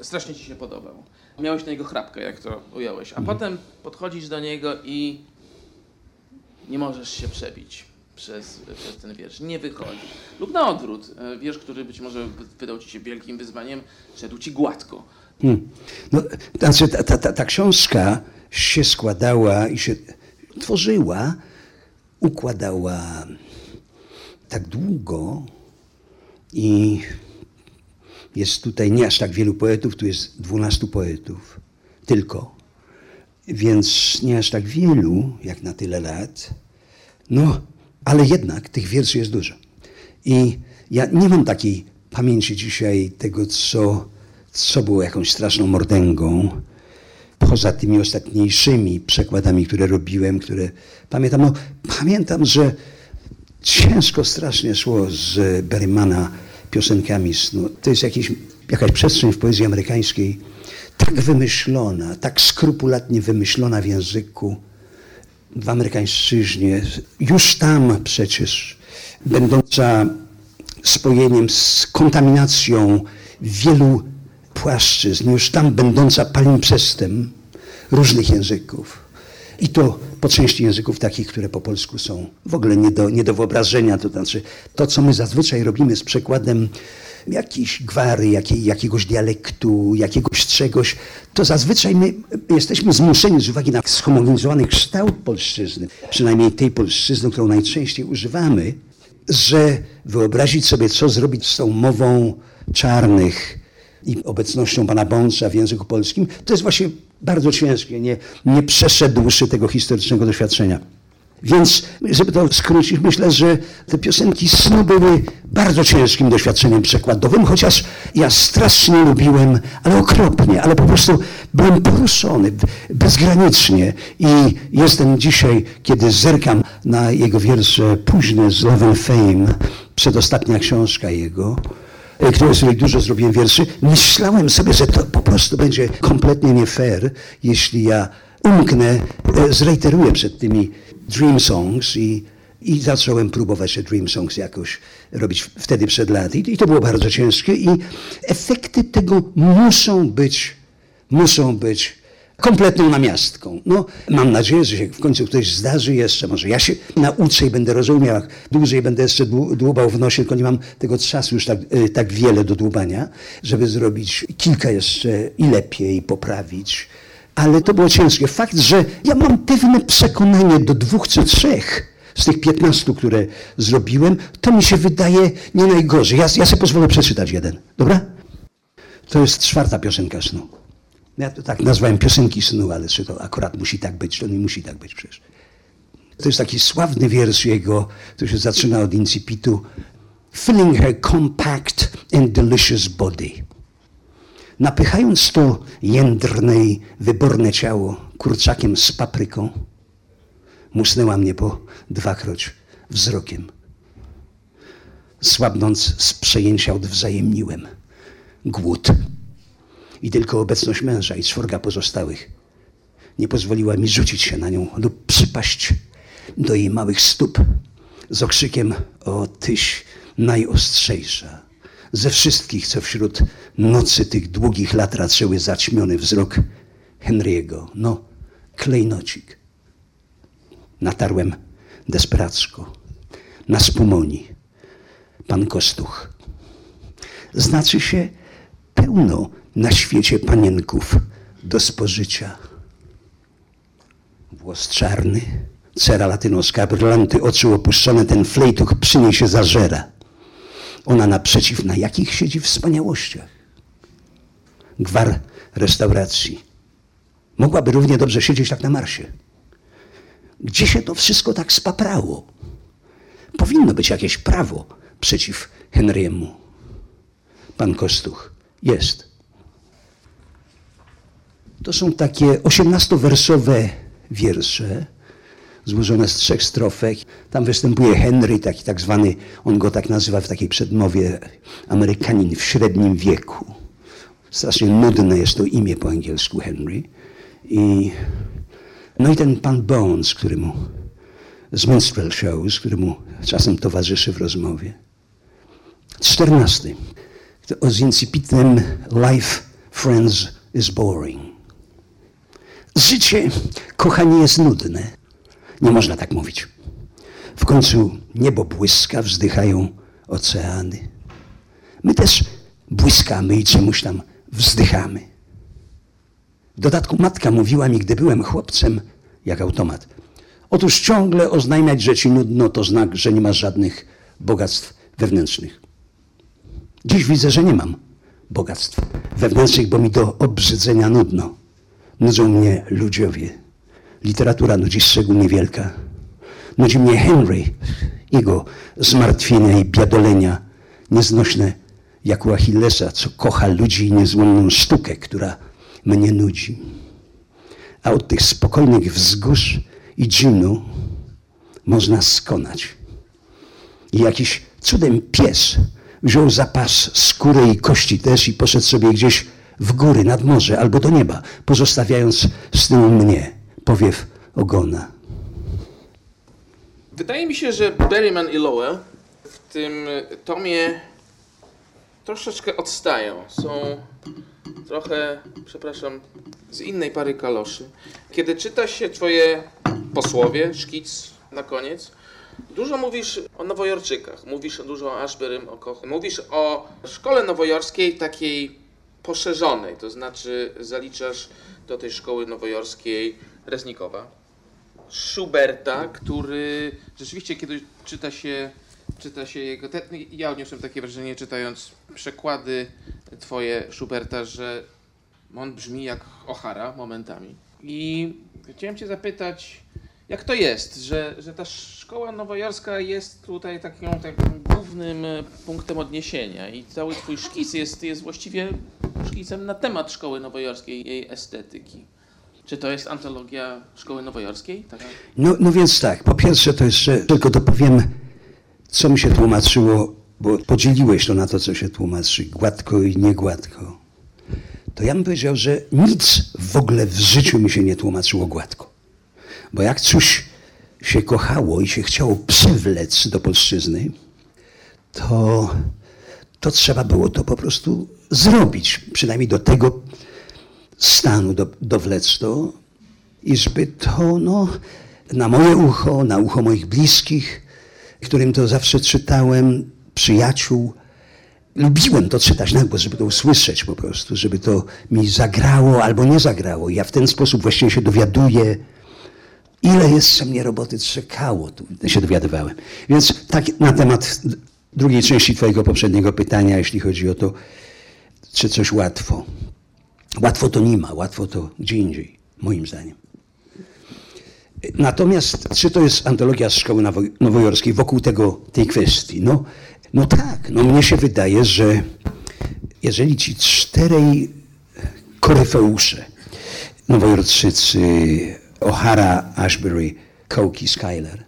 strasznie ci się podobał? Miałeś na niego chrapkę, jak to ująłeś, a potem podchodzisz do niego i nie możesz się przebić przez, przez ten wiersz. Nie wychodzi. Lub na odwrót, e, wiersz, który być może wydał ci się wielkim wyzwaniem, szedł ci gładko. Hmm. No, znaczy, ta, ta, ta, ta książka się składała i się tworzyła, układała tak długo i jest tutaj nie aż tak wielu poetów, tu jest dwunastu poetów tylko. więc nie aż tak wielu, jak na tyle lat. No, ale jednak tych wierszy jest dużo. I ja nie mam takiej pamięci dzisiaj tego, co, co było jakąś straszną mordęgą. Poza tymi ostatniejszymi przekładami, które robiłem, które pamiętam. No, pamiętam, że ciężko strasznie szło z Berrymana piosenkami snu. To jest jakiś, jakaś przestrzeń w poezji amerykańskiej tak wymyślona, tak skrupulatnie wymyślona w języku, w amerykańszczyźnie. Już tam przecież, będąca spojeniem z kontaminacją wielu płaszczyzn, już tam będąca palimpsestem różnych języków. I to po części języków takich, które po polsku są w ogóle nie do, nie do wyobrażenia. To znaczy, to co my zazwyczaj robimy z przekładem jakiejś gwary, jakiej, jakiegoś dialektu, jakiegoś czegoś, to zazwyczaj my jesteśmy zmuszeni z uwagi na schomogenizowany kształt polszczyzny, przynajmniej tej polszczyzny, którą najczęściej używamy, że wyobrazić sobie, co zrobić z tą mową czarnych i obecnością pana Bącza w języku polskim, to jest właśnie bardzo ciężkie, nie, nie przeszedłszy tego historycznego doświadczenia. Więc, żeby to skrócić, myślę, że te piosenki snu były bardzo ciężkim doświadczeniem przekładowym, chociaż ja strasznie lubiłem, ale okropnie, ale po prostu byłem poruszony bezgranicznie. I jestem dzisiaj, kiedy zerkam na jego wiersze późne z Love and Fame, przedostatnia książka jego, e, które sobie dużo zrobiłem wierszy, myślałem sobie, że to po prostu będzie kompletnie nie fair, jeśli ja umknę, e, zreiteruję przed tymi Dream Songs i, i zacząłem próbować te Dream Songs jakoś robić wtedy przed laty. I to było bardzo ciężkie i efekty tego muszą być, muszą być kompletną namiastką. No, mam nadzieję, że się w końcu ktoś zdarzy jeszcze. Może ja się nauczę i będę rozumiał, jak dłużej będę jeszcze dłubał w nosie, tylko nie mam tego czasu już tak, y, tak wiele do dłubania, żeby zrobić kilka jeszcze i lepiej poprawić ale to było ciężkie. Fakt, że ja mam pewne przekonanie do dwóch czy trzech z tych piętnastu, które zrobiłem, to mi się wydaje nie najgorzej. Ja, ja sobie pozwolę przeczytać jeden, dobra? To jest czwarta piosenka snu. Ja to tak nazwałem piosenki snu, ale czy to akurat musi tak być, to nie musi tak być przecież. To jest taki sławny wiersz jego, który się zaczyna od incipitu. Filling her compact and delicious body napychając to jędrne i wyborne ciało kurczakiem z papryką, musnęła mnie po dwakroć wzrokiem. Słabnąc z przejęcia odwzajemniłem głód i tylko obecność męża i czworga pozostałych nie pozwoliła mi rzucić się na nią lub przypaść do jej małych stóp z okrzykiem o tyś najostrzejsza ze wszystkich, co wśród nocy tych długich lat raczyły zaćmiony wzrok Henry'ego. No, klejnocik. Natarłem desperacko. Na spumoni. Pan Kostuch. Znaczy się pełno na świecie panienków do spożycia. Włos czarny, cera latynoska, brylanty, oczy opuszczone, ten flejtuch przyniesie zażera. Ona naprzeciw na jakich siedzi wspaniałościach. Gwar restauracji. Mogłaby równie dobrze siedzieć tak na Marsie. Gdzie się to wszystko tak spaprało? Powinno być jakieś prawo przeciw Henryemu. Pan Kostuch jest. To są takie osiemnastowersowe wiersze, złożone z trzech strofek. Tam występuje Henry, taki tak zwany, on go tak nazywa w takiej przedmowie, Amerykanin w średnim wieku. Strasznie nudne jest to imię po angielsku Henry. I, no i ten pan Bones, który mu, z Minstrel Shows, który mu czasem towarzyszy w rozmowie. Czternasty. O z incipitnym Life, Friends is boring. Życie, kochanie, jest nudne. Nie można tak mówić. W końcu niebo błyska, wzdychają oceany. My też błyskamy i czemuś tam wzdychamy. W dodatku matka mówiła mi, gdy byłem chłopcem, jak automat. Otóż ciągle oznajmiać, ci nudno, to znak, że nie masz żadnych bogactw wewnętrznych. Dziś widzę, że nie mam bogactw wewnętrznych, bo mi do obrzydzenia nudno. Nudzą mnie ludziowie. Literatura nudzi szczególnie wielka. Nudzi mnie Henry, jego zmartwienia i biadolenia, nieznośne jak u Achillesa, co kocha ludzi i niezłomną sztukę, która mnie nudzi. A od tych spokojnych wzgórz i dżinu można skonać. I jakiś cudem pies wziął zapas skóry i kości też i poszedł sobie gdzieś w góry, nad morze albo do nieba, pozostawiając z tyłu mnie powiew ogona. Wydaje mi się, że Berryman i Lowell w tym tomie troszeczkę odstają. Są trochę, przepraszam, z innej pary kaloszy. Kiedy czyta się twoje posłowie, szkic na koniec, dużo mówisz o nowojorczykach, mówisz dużo o Ashberym, o Koch, mówisz o szkole nowojorskiej takiej poszerzonej, to znaczy zaliczasz do tej szkoły nowojorskiej Reznikowa, Schuberta, który rzeczywiście, kiedy czyta się, czyta się jego. Te, ja odniosłem takie wrażenie, czytając przekłady Twoje Schuberta, że on brzmi jak O'Hara momentami. I chciałem Cię zapytać, jak to jest, że, że ta szkoła nowojorska jest tutaj takim, takim głównym punktem odniesienia i cały Twój szkic jest, jest właściwie szkicem na temat szkoły nowojorskiej, jej estetyki. Czy to jest antologia Szkoły Nowojorskiej? Taka? No, no więc tak, po pierwsze to jeszcze tylko dopowiem, co mi się tłumaczyło, bo podzieliłeś to na to, co się tłumaczy, gładko i niegładko. To ja bym powiedział, że nic w ogóle w życiu mi się nie tłumaczyło gładko. Bo jak coś się kochało i się chciało przywlec do polszczyzny, to, to trzeba było to po prostu zrobić. Przynajmniej do tego stanu do, dowlec to, iżby to no, na moje ucho, na ucho moich bliskich, którym to zawsze czytałem, przyjaciół, lubiłem to czytać na głos, żeby to usłyszeć po prostu, żeby to mi zagrało albo nie zagrało. Ja w ten sposób właściwie się dowiaduję, ile jeszcze mnie roboty czekało, tu się dowiadywałem. Więc tak na temat drugiej części twojego poprzedniego pytania, jeśli chodzi o to, czy coś łatwo. Łatwo to nie ma, łatwo to gdzie indziej, moim zdaniem. Natomiast czy to jest antologia z szkoły nowojorskiej wokół tego, tej kwestii? No, no tak, no mnie się wydaje, że jeżeli ci czterej koryfeusze, nowojorczycy, O'Hara, Ashbury, Coke i Skyler,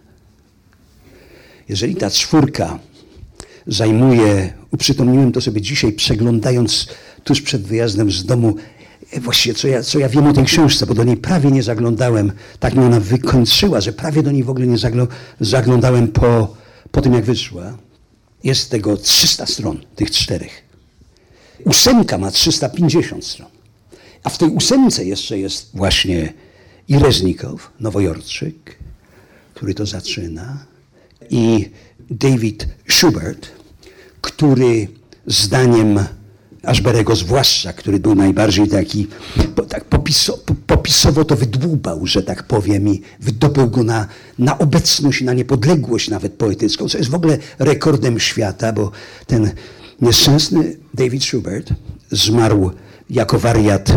jeżeli ta czwórka zajmuje, uprzytomniłem to sobie dzisiaj, przeglądając tuż przed wyjazdem z domu E, właściwie co ja, co ja wiem o tej książce, bo do niej prawie nie zaglądałem. Tak mnie ona wykończyła, że prawie do niej w ogóle nie zaglądałem po, po tym, jak wyszła. Jest tego 300 stron, tych czterech. Ósemka ma 350 stron. A w tej ósemce jeszcze jest właśnie i Reznikow, Nowojorczyk, który to zaczyna, i David Schubert, który zdaniem Ashberego zwłaszcza, który był najbardziej taki, tak popiso, popisowo to wydłubał, że tak powiem, i wydobył go na, na obecność na niepodległość nawet poetycką, co jest w ogóle rekordem świata, bo ten nieszczęsny David Schubert zmarł jako wariat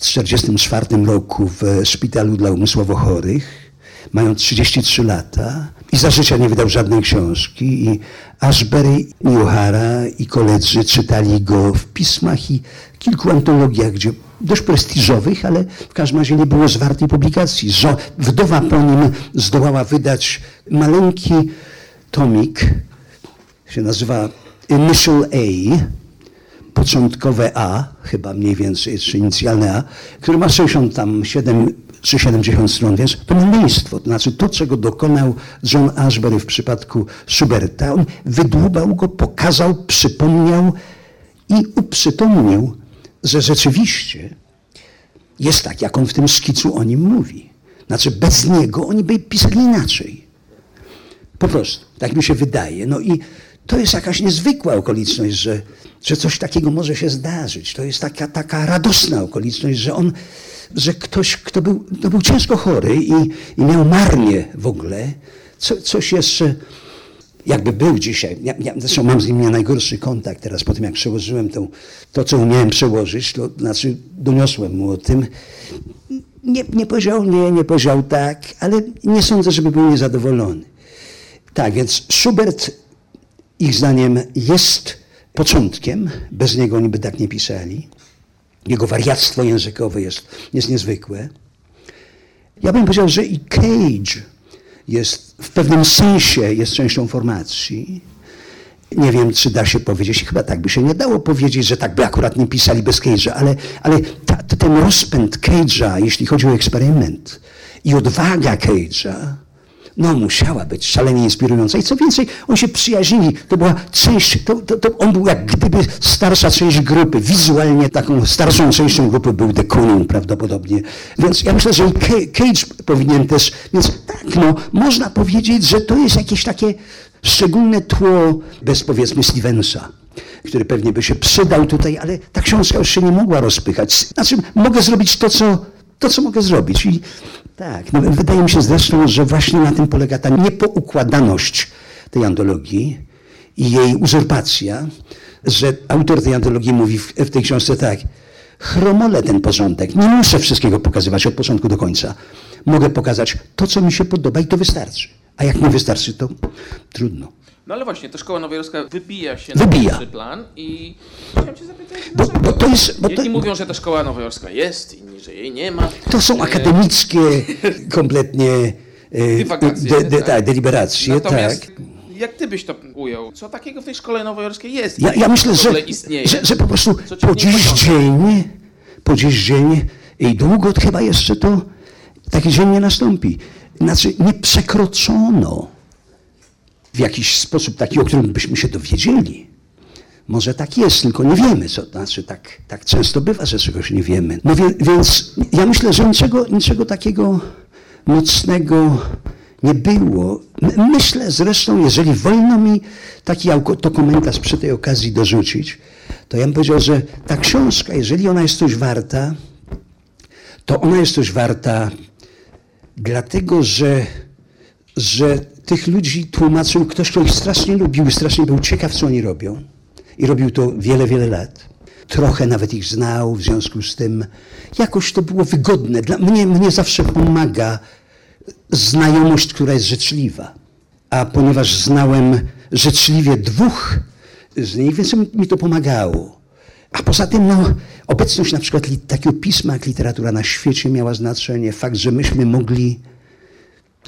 1944 roku w szpitalu dla umysłowo chorych mają 33 lata i za życia nie wydał żadnej książki i Ashbery i O'Hara i koledzy czytali go w pismach i kilku antologiach, gdzie dość prestiżowych, ale w każdym razie nie było zwartej publikacji. Wdowa po nim zdołała wydać maleńki tomik, się nazywa Initial A, początkowe A, chyba mniej więcej, czy inicjalne A, który ma 67 czy 70 stron, więc to maleństwo, to znaczy to, czego dokonał John Ashbery w przypadku Schuberta, on wydłubał go, pokazał, przypomniał i uprzytomnił, że rzeczywiście jest tak, jak on w tym szkicu o nim mówi. Znaczy bez niego oni by pisali inaczej. Po prostu, tak mi się wydaje. No i to jest jakaś niezwykła okoliczność, że, że coś takiego może się zdarzyć. To jest taka, taka radosna okoliczność, że on że ktoś, kto był, kto był ciężko chory i, i miał marnie w ogóle, co, coś jeszcze jakby był dzisiaj, ja, ja, zresztą mam z nim najgorszy kontakt teraz po tym, jak przełożyłem to, to co umiałem przełożyć, to znaczy doniosłem mu o tym. Nie, nie powiedział nie, nie powiedział tak, ale nie sądzę, żeby był niezadowolony. Tak, więc Schubert ich zdaniem jest początkiem, bez niego oni by tak nie pisali. Jego wariactwo językowe jest, jest niezwykłe. Ja bym powiedział, że i Cage jest w pewnym sensie jest częścią formacji. Nie wiem, czy da się powiedzieć, chyba tak by się nie dało powiedzieć, że tak by akurat nie pisali bez Cage'a, ale, ale ta, ten rozpęd Cage'a, jeśli chodzi o eksperyment i odwaga Cage'a, no musiała być szalenie inspirująca. I co więcej, on się przyjaźnili. To była część, to, to, to on był jak gdyby starsza część grupy. Wizualnie taką starszą częścią grupy był The Kunin prawdopodobnie. Więc ja myślę, że Cage powinien też, więc tak, no, można powiedzieć, że to jest jakieś takie szczególne tło bez powiedzmy Stevensa który pewnie by się przydał tutaj, ale ta książka już się nie mogła rozpychać. Znaczy, mogę zrobić to, co, to, co mogę zrobić. I tak, no, wydaje mi się zresztą, że właśnie na tym polega ta niepoukładaność tej antologii i jej uzurpacja, że autor tej antologii mówi w, w tej książce tak, chromolę ten porządek, nie muszę wszystkiego pokazywać od początku do końca. Mogę pokazać to, co mi się podoba i to wystarczy. A jak nie wystarczy, to trudno. No ale właśnie, ta szkoła nowojorska wybija się wybija. na pierwszy plan i chciałem cię zapytać, bo, bo to jest, bo Jedni to, mówią, że ta szkoła nowojorska jest, inni, że jej nie ma. To są akademickie <laughs> kompletnie e, Dywagacje, de, de, tak. tak, deliberacje, Natomiast tak. jak ty byś to ujął? Co takiego w tej szkole nowojorskiej jest? Ja, ja myślę, że, że, że po prostu po dziś pociąga? dzień, po dziś dzień i długo chyba jeszcze to taki dzień nie nastąpi. Znaczy nie przekroczono w jakiś sposób taki, o którym byśmy się dowiedzieli. Może tak jest, tylko nie wiemy, co to znaczy. Tak, tak często bywa, że czegoś nie wiemy. No wie, więc ja myślę, że niczego, niczego takiego mocnego nie było. My- Myślę zresztą, jeżeli wolno mi taki autokomentarz przy tej okazji dorzucić, to ja bym powiedział, że ta książka, jeżeli ona jest coś warta, to ona jest coś warta dlatego, że, że tych ludzi tłumaczył ktoś, kto ich strasznie lubił i strasznie był ciekaw, co oni robią. I robił to wiele, wiele lat. Trochę nawet ich znał, w związku z tym jakoś to było wygodne. Dla mnie, mnie zawsze pomaga znajomość, która jest życzliwa. A ponieważ znałem życzliwie dwóch z nich, więc mi to pomagało. A poza tym, no, obecność na przykład takiego pisma jak literatura na świecie miała znaczenie. Fakt, że myśmy mogli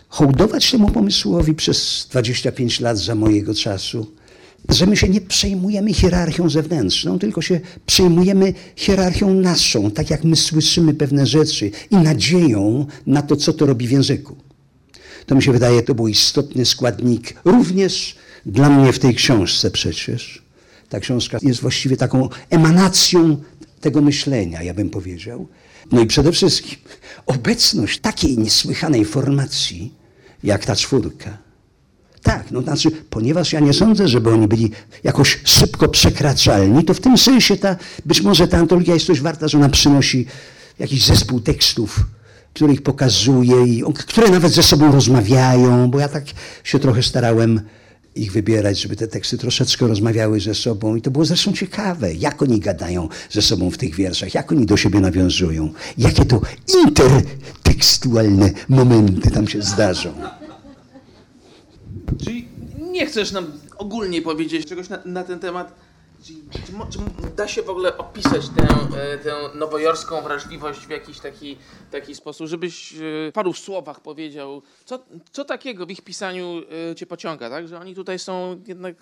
hołdować temu pomysłowi przez 25 lat za mojego czasu, że my się nie przejmujemy hierarchią zewnętrzną, tylko się przejmujemy hierarchią naszą, tak jak my słyszymy pewne rzeczy i nadzieją na to, co to robi w języku. To mi się wydaje, to był istotny składnik również dla mnie w tej książce przecież. Ta książka jest właściwie taką emanacją tego myślenia, ja bym powiedział. No i przede wszystkim obecność takiej niesłychanej formacji, jak ta czwórka. Tak, no znaczy, ponieważ ja nie sądzę, żeby oni byli jakoś szybko przekraczalni, to w tym sensie ta, być może ta antologia jest coś warta, że ona przynosi jakiś zespół tekstów, który ich pokazuje, i które nawet ze sobą rozmawiają, bo ja tak się trochę starałem ich wybierać, żeby te teksty troszeczkę rozmawiały ze sobą. I to było zresztą ciekawe, jak oni gadają ze sobą w tych wierszach, jak oni do siebie nawiązują, jakie to intertekstualne momenty tam się zdarzą. Czyli nie chcesz nam ogólnie powiedzieć czegoś na, na ten temat? Czy, czy, da się w ogóle opisać tę, e, tę nowojorską wrażliwość w jakiś taki, taki sposób, żebyś e, w paru słowach powiedział, co, co takiego w ich pisaniu e, cię pociąga, tak? Że oni tutaj są jednak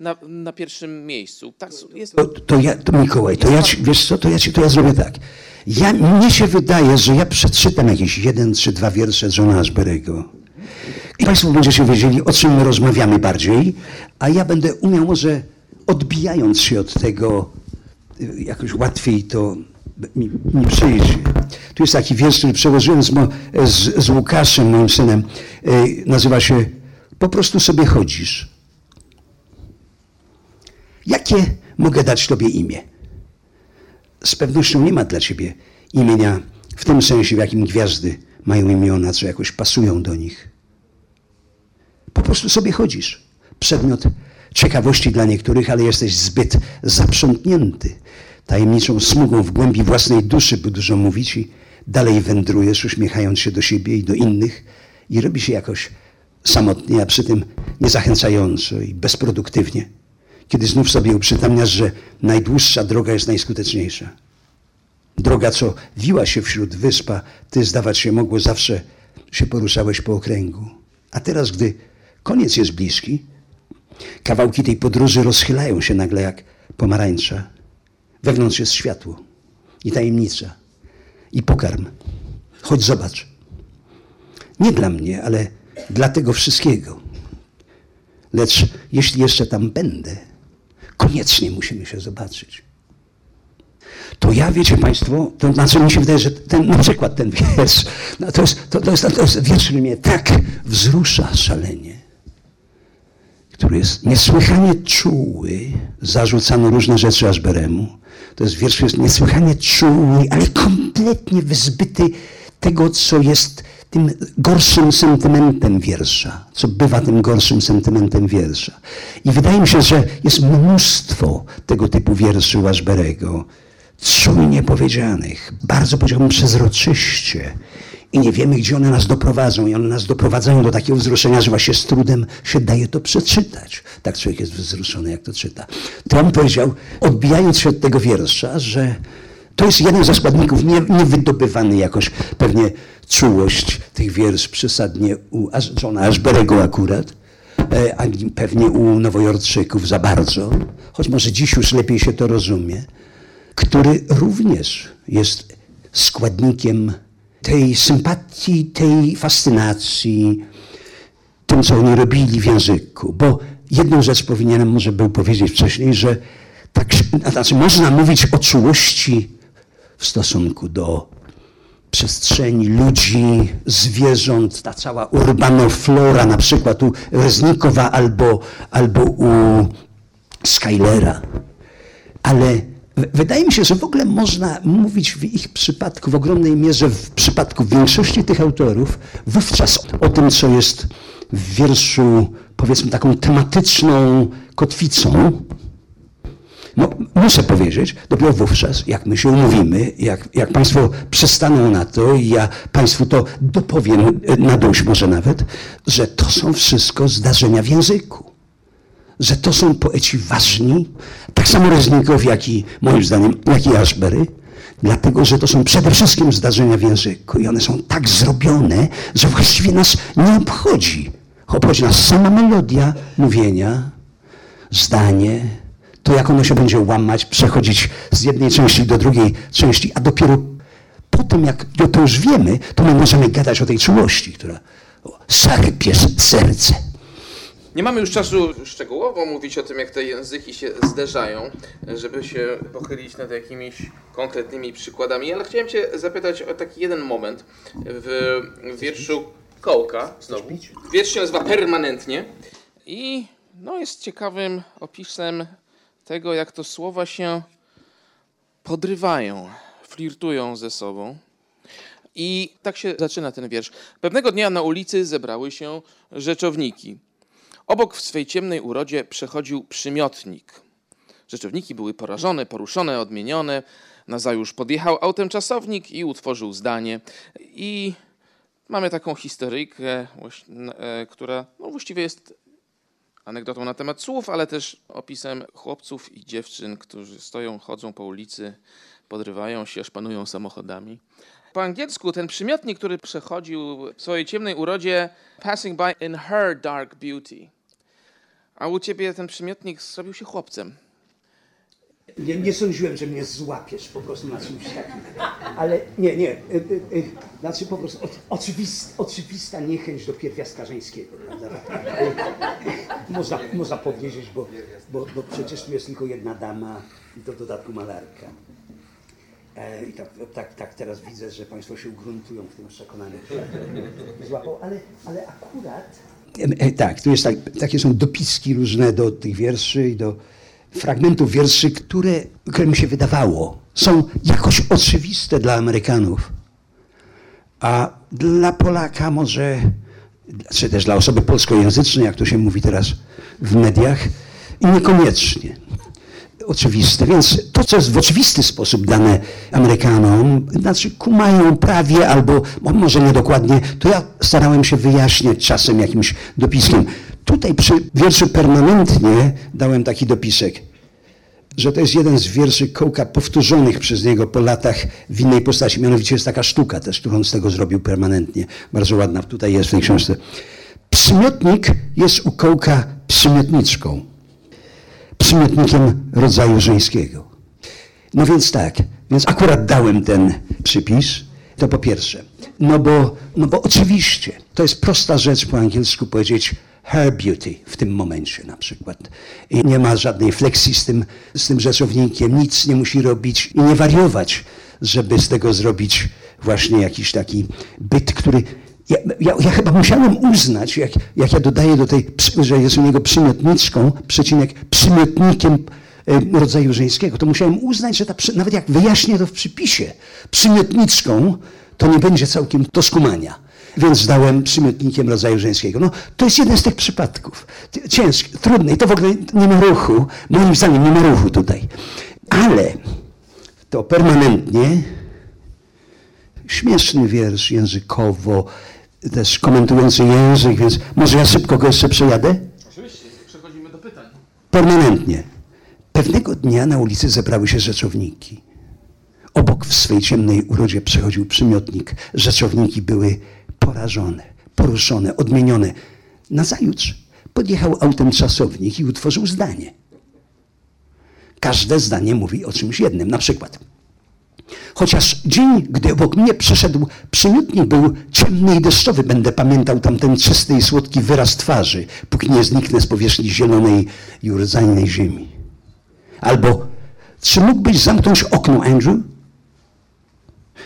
na, na pierwszym miejscu. Tak, jest, To, to ja, to Mikołaj, to ja ci, wiesz co, to ja, ci, to ja zrobię tak. Ja, mnie się wydaje, że ja przeczytam jakieś jeden czy dwa wiersze Johna Asbury'ego. I Państwo będziecie wiedzieli, o czym my rozmawiamy bardziej, a ja będę umiał może odbijając się od tego, y, jakoś łatwiej to mi, mi. Tu jest taki wiersz, który przełożyłem z, z, z Łukaszem, moim synem. Y, nazywa się Po prostu sobie chodzisz. Jakie mogę dać Tobie imię? Z pewnością nie ma dla Ciebie imienia w tym sensie, w jakim gwiazdy mają imiona, co jakoś pasują do nich. Po prostu sobie chodzisz. przedmiot ciekawości dla niektórych, ale jesteś zbyt zaprzątnięty tajemniczą smugą w głębi własnej duszy, by dużo mówić i dalej wędrujesz, uśmiechając się do siebie i do innych i robi się jakoś samotnie, a przy tym niezachęcająco i bezproduktywnie, kiedy znów sobie uprzytamniasz, że najdłuższa droga jest najskuteczniejsza. Droga, co wiła się wśród wyspa, ty zdawać się mogło zawsze się poruszałeś po okręgu. A teraz, gdy koniec jest bliski, kawałki tej podróży rozchylają się nagle jak pomarańcza. Wewnątrz jest światło i tajemnica i pokarm. Chodź zobacz. Nie dla mnie, ale dla tego wszystkiego. Lecz jeśli jeszcze tam będę, koniecznie musimy się zobaczyć. To ja, wiecie Państwo, to znaczy mi się wydaje, że ten, na przykład ten <laughs> wiersz, no to, jest, to, to, jest, to jest wiersz, który mnie tak wzrusza szalenie, który jest niesłychanie czuły, zarzucano różne rzeczy Ashberemu. To jest wiersz, który jest niesłychanie czuły, ale kompletnie wyzbyty tego, co jest tym gorszym sentymentem wiersza, co bywa tym gorszym sentymentem wiersza. I wydaje mi się, że jest mnóstwo tego typu wierszy Washberego, czujnie powiedzianych, bardzo powiedziałbym przezroczyście. I nie wiemy, gdzie one nas doprowadzą. I one nas doprowadzają do takiego wzruszenia, że właśnie z trudem się daje to przeczytać. Tak człowiek jest wzruszony, jak to czyta. On powiedział, odbijając się od tego wiersza, że to jest jeden ze składników, nie, nie wydobywany jakoś pewnie czułość tych wiersz przesadnie u Johna Ashberego akurat, e, a pewnie u Nowojorczyków za bardzo, choć może dziś już lepiej się to rozumie, który również jest składnikiem tej sympatii, tej fascynacji tym, co oni robili w języku. Bo jedną rzecz powinienem może był powiedzieć wcześniej, że tak, <laughs> znaczy można mówić o czułości w stosunku do przestrzeni, ludzi, zwierząt, ta cała urbanoflora, na przykład u Reznikowa albo, albo u Skylera. Ale wydaje mi się, że w ogóle można mówić w ich przypadku, w ogromnej mierze w przypadku większości tych autorów, wówczas o tym, co jest w wierszu, powiedzmy, taką tematyczną kotwicą, no, muszę powiedzieć, dopiero wówczas, jak my się umówimy, jak, jak Państwo przystaną na to i ja Państwu to dopowiem na dość może nawet, że to są wszystko zdarzenia w języku. Że to są poeci ważni, tak samo Reznikow, jak i moim zdaniem, jak i Ashbery, dlatego że to są przede wszystkim zdarzenia w języku i one są tak zrobione, że właściwie nas nie obchodzi. Obchodzi nas sama melodia mówienia, zdanie, to jak ono się będzie łamać, przechodzić z jednej części do drugiej części, a dopiero po tym, jak to już wiemy, to my możemy gadać o tej czułości, która sarpie serce. Nie mamy już czasu szczegółowo mówić o tym, jak te języki się zderzają, żeby się pochylić nad jakimiś konkretnymi przykładami, ale chciałem Cię zapytać o taki jeden moment w wierszu Kołka, znowu. Wiersz się nazywa Permanentnie i no, jest ciekawym opisem tego, jak to słowa się podrywają, flirtują ze sobą. I tak się zaczyna ten wiersz. Pewnego dnia na ulicy zebrały się rzeczowniki. Obok w swej ciemnej urodzie przechodził przymiotnik. Rzeczowniki były porażone, poruszone, odmienione. Nazajutrz podjechał autem czasownik i utworzył zdanie. I mamy taką historyjkę, e, która no, właściwie jest anegdotą na temat słów, ale też opisem chłopców i dziewczyn, którzy stoją, chodzą po ulicy, podrywają się, szpanują samochodami. Po angielsku ten przymiotnik, który przechodził w swojej ciemnej urodzie, passing by in her dark beauty. A u ciebie ten przymiotnik zrobił się chłopcem. Nie, nie sądziłem, że mnie złapiesz po prostu na czymś takim. Ale nie, nie. Y, y, y, znaczy po prostu oczywista, oczywista niechęć do pierwiastka żeńskiego. Prawda? Można, można powiedzieć, bo, bo, bo przecież tu jest tylko jedna dama i do dodatku malarka. E, I tak, tak, tak teraz widzę, że Państwo się ugruntują w tym przekonaniu, że złapał, ale, ale akurat... E, tak, tu jest tak, takie są dopiski różne do tych wierszy i do fragmentów wierszy, które, które mi się wydawało, są jakoś oczywiste dla Amerykanów, a dla Polaka może czy też dla osoby polskojęzycznej, jak to się mówi teraz w mediach, niekoniecznie oczywiste. Więc to, co jest w oczywisty sposób dane Amerykanom, znaczy kumają prawie albo może niedokładnie, to ja starałem się wyjaśniać czasem jakimś dopiskiem. Tutaj przy wierszu permanentnie dałem taki dopisek, że to jest jeden z wierszy Kołka powtórzonych przez niego po latach w innej postaci. Mianowicie jest taka sztuka też, którą z tego zrobił permanentnie. Bardzo ładna, tutaj jest w tej książce. Przymiotnik jest u Kołka przymiotniczką przymiotnikiem rodzaju żeńskiego. No więc tak, więc akurat dałem ten przypis, to po pierwsze. No bo, no bo oczywiście, to jest prosta rzecz po angielsku powiedzieć her beauty w tym momencie na przykład. I nie ma żadnej fleksji z tym, z tym rzeczownikiem, nic nie musi robić i nie wariować, żeby z tego zrobić właśnie jakiś taki byt, który ja, ja, ja, chyba musiałem uznać, jak, jak ja dodaję do tej, że jest u niego przymiotniczką, przecinek przymiotnikiem e, rodzaju żeńskiego, to musiałem uznać, że ta, nawet jak wyjaśnię to w przypisie, przymiotniczką, to nie będzie całkiem do skumania. Więc dałem przymiotnikiem rodzaju żeńskiego. No, to jest jeden z tych przypadków. Ciężki, trudny. I to w ogóle nie ma ruchu. Moim zdaniem nie ma ruchu tutaj. Ale to permanentnie śmieszny wiersz językowo, też komentujący język, więc może ja szybko go jeszcze przejadę? Oczywiście, przechodzimy do pytań. Permanentnie. Pewnego dnia na ulicy zebrały się rzeczowniki. Obok w swej ciemnej urodzie przechodził przymiotnik. Rzeczowniki były porażone, poruszone, odmienione. Nazajutrz podjechał autem czasownik i utworzył zdanie. Każde zdanie mówi o czymś jednym. Na przykład Chociaż dzień, gdy obok mnie przyszedł przymiotnik, był ciemny i deszczowy, będę pamiętał tamten czysty i słodki wyraz twarzy, póki nie zniknę z powierzchni zielonej i urdzajnej ziemi. Albo, czy mógłbyś zamknąć okno, Andrew?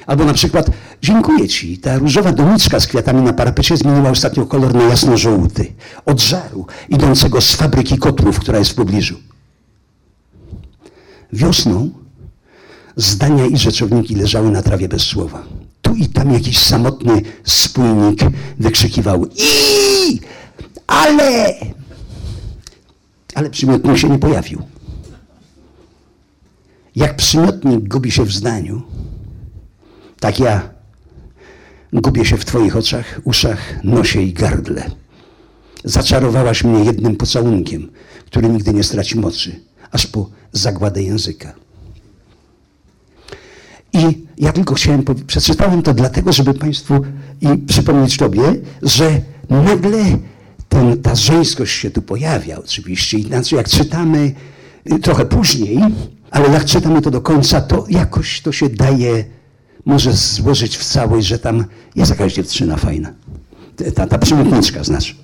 Albo na przykład, dziękuję ci, ta różowa doniczka z kwiatami na parapecie zmieniła ostatnio kolor na jasno-żółty, od żaru idącego z fabryki kotłów, która jest w pobliżu. Wiosną Zdania i rzeczowniki leżały na trawie bez słowa. Tu i tam jakiś samotny spójnik wykrzykiwał i ale ale przymiotnik się nie pojawił. Jak przymiotnik gubi się w zdaniu, tak ja gubię się w Twoich oczach, uszach, nosie i gardle. Zaczarowałaś mnie jednym pocałunkiem, który nigdy nie straci mocy, aż po zagładę języka. I ja tylko chciałem, przeczytałem to dlatego, żeby Państwu i przypomnieć Tobie, że nagle ten, ta żeńskość się tu pojawia oczywiście. Inaczej jak czytamy y, trochę później, ale jak czytamy to do końca, to jakoś to się daje może złożyć w całość, że tam jest jakaś dziewczyna fajna. Ta, ta przymiotniczka znaczy.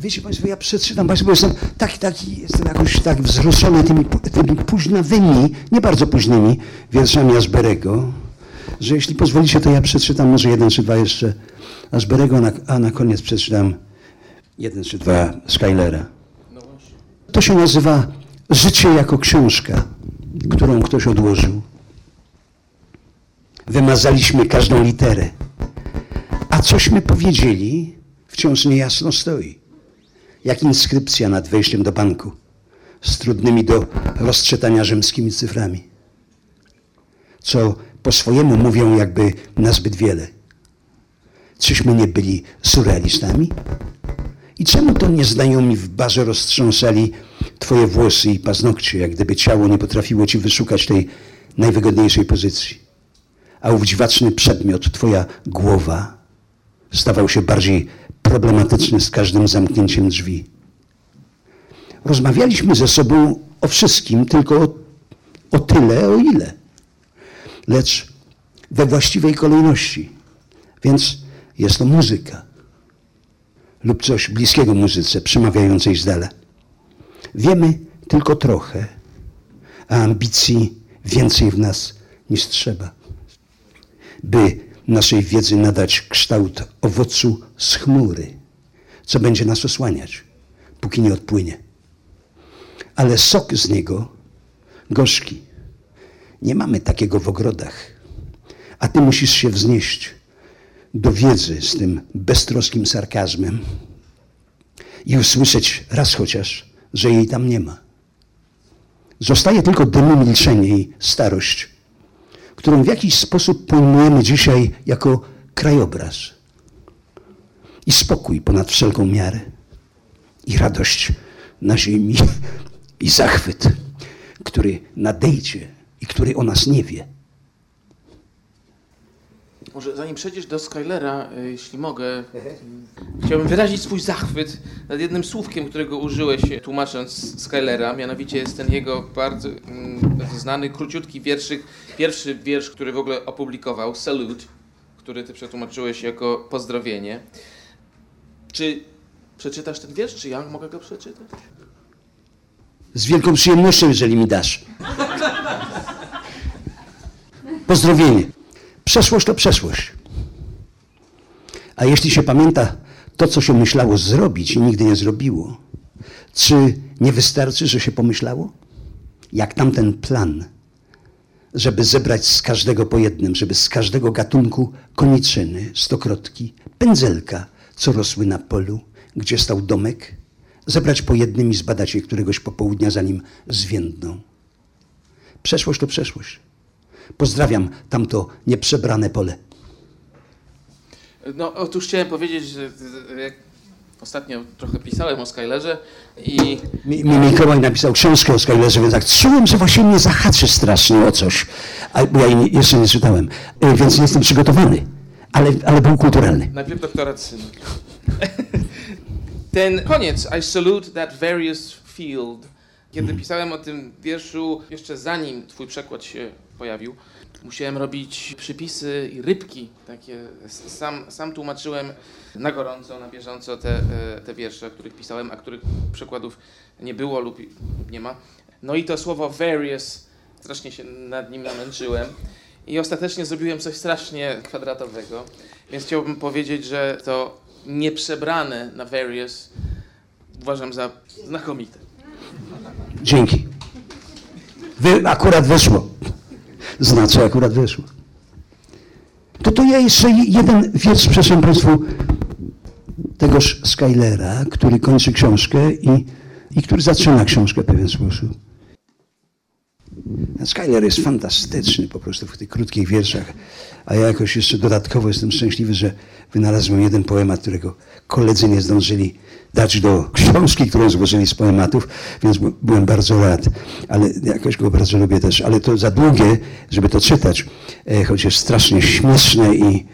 Wiecie Państwo, ja przeczytam Państwu, bo jestem taki, taki, jestem jakoś tak wzruszony tymi, tymi późnowymi, nie bardzo późnymi wierszami Asberego, że jeśli pozwolicie, to ja przeczytam może jeden czy dwa jeszcze Asberego, a na, a na koniec przeczytam jeden czy dwa Skylera. To się nazywa Życie jako książka, którą ktoś odłożył. Wymazaliśmy każdą literę, a cośmy powiedzieli, wciąż niejasno stoi jak inskrypcja nad wejściem do banku z trudnymi do rozczytania rzymskimi cyframi, co po swojemu mówią jakby nazbyt wiele. Czyśmy nie byli surrealistami? I czemu to nieznajomi w barze roztrząsali twoje włosy i paznokcie, jak gdyby ciało nie potrafiło ci wyszukać tej najwygodniejszej pozycji? A ów dziwaczny przedmiot, twoja głowa, stawał się bardziej problematyczny z każdym zamknięciem drzwi. Rozmawialiśmy ze sobą o wszystkim, tylko o, o tyle, o ile. Lecz we właściwej kolejności. Więc jest to muzyka lub coś bliskiego muzyce, przemawiającej z dala. Wiemy tylko trochę, a ambicji więcej w nas niż trzeba, by naszej wiedzy nadać kształt owocu z chmury, co będzie nas osłaniać, póki nie odpłynie. Ale sok z niego gorzki. Nie mamy takiego w ogrodach, a ty musisz się wznieść do wiedzy z tym beztroskim sarkazmem i usłyszeć raz chociaż, że jej tam nie ma. Zostaje tylko dymy milczenie i starość, którą w jakiś sposób pojmujemy dzisiaj jako krajobraz. I spokój ponad wszelką miarę. I radość na ziemi. <laughs> I zachwyt, który nadejdzie i który o nas nie wie. Może zanim przejdziesz do Skylera, y, jeśli mogę, chciałbym wyrazić swój zachwyt nad jednym słówkiem, którego użyłeś tłumacząc Skylera, mianowicie jest ten jego bardzo mm, znany, króciutki wierszyk, pierwszy wiersz, który w ogóle opublikował, Salute, który ty przetłumaczyłeś jako pozdrowienie. Czy przeczytasz ten wiersz, czy ja mogę go przeczytać? Z wielką przyjemnością, jeżeli mi dasz. Pozdrowienie. Przeszłość to przeszłość. A jeśli się pamięta to, co się myślało zrobić i nigdy nie zrobiło, czy nie wystarczy, że się pomyślało? Jak tamten plan, żeby zebrać z każdego po jednym, żeby z każdego gatunku koniczyny, stokrotki, pędzelka, co rosły na polu, gdzie stał domek, zebrać po jednym i zbadać je któregoś popołudnia, zanim zwiędną. Przeszłość to przeszłość. Pozdrawiam tamto nieprzebrane pole. No, otóż chciałem powiedzieć, że jak ostatnio trochę pisałem o Skylerze i... Mi, mi Mikołaj napisał książkę o Skylerze, więc tak czułem, że właśnie mnie zahaczy strasznie o coś, a, bo ja jej jeszcze nie czytałem, e, więc nie jestem przygotowany, ale, ale był kulturalny. Najpierw doktorat syna. <laughs> Ten koniec, I salute that various field, kiedy pisałem o tym wierszu, jeszcze zanim twój przekład się pojawił, musiałem robić przypisy i rybki takie. Sam, sam tłumaczyłem na gorąco, na bieżąco te, e, te wiersze, o których pisałem, a których przekładów nie było lub nie ma. No i to słowo various, strasznie się nad nim namęczyłem. I ostatecznie zrobiłem coś strasznie kwadratowego, więc chciałbym powiedzieć, że to nieprzebrane na various uważam za znakomite. Dzięki. Wy, akurat wyszło. Znaczy akurat wyszło. To to ja jeszcze jeden wiersz przeczytam Państwu tegoż Skylera, który kończy książkę i, i który zaczyna książkę w pewien sposób. Skyler jest fantastyczny po prostu w tych krótkich wierszach, a ja jakoś jeszcze dodatkowo jestem szczęśliwy, że wynalazłem jeden poemat, którego koledzy nie zdążyli dać do książki, którą złożyli z poematów, więc byłem bardzo rad, ale jakoś go bardzo lubię też, ale to za długie, żeby to czytać, e, choć jest strasznie śmieszne i,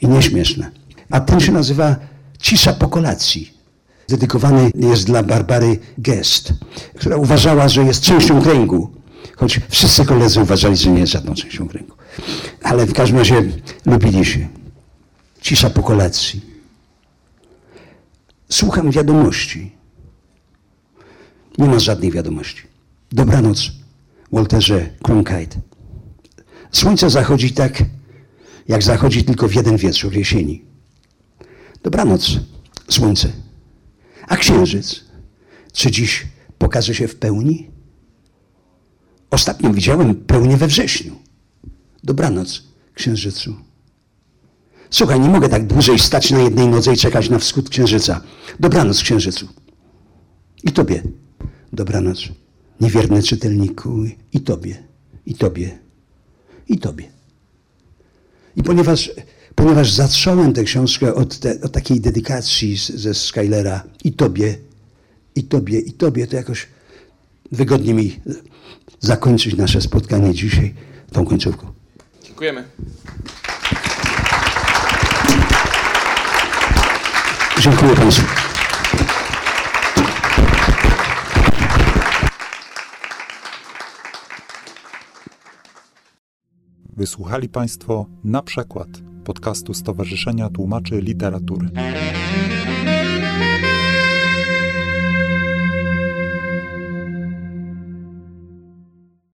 i nieśmieszne. A ten się nazywa Cisza po kolacji. Dedykowany jest dla Barbary Gest, która uważała, że jest częścią kręgu choć wszyscy koledzy uważali, że nie jest żadną częścią kręgu. Ale w każdym razie lubili się. Cisza po kolacji. Słucham wiadomości. Nie ma żadnej wiadomości. Dobranoc, Walterze Cronkite. Słońce zachodzi tak, jak zachodzi tylko w jeden wieczór jesieni. Dobranoc, słońce. A księżyc? Czy dziś pokaże się w pełni? Ostatnio widziałem pełnię we wrześniu. Dobranoc, księżycu. Słuchaj, nie mogę tak dłużej stać na jednej nodze i czekać na wschód księżyca. Dobranoc, księżycu. I tobie. Dobranoc, niewierny czytelniku. I tobie. I tobie. I tobie. I ponieważ, ponieważ zacząłem tę książkę od, te, od takiej dedykacji z, ze Skylera i tobie, i tobie, i tobie, to jakoś wygodnie mi zakończyć nasze spotkanie dzisiaj tą końcówką. Dziękujemy. Dziękuję Państwu. Wysłuchali Państwo na przykład podcastu Stowarzyszenia Tłumaczy Literatury.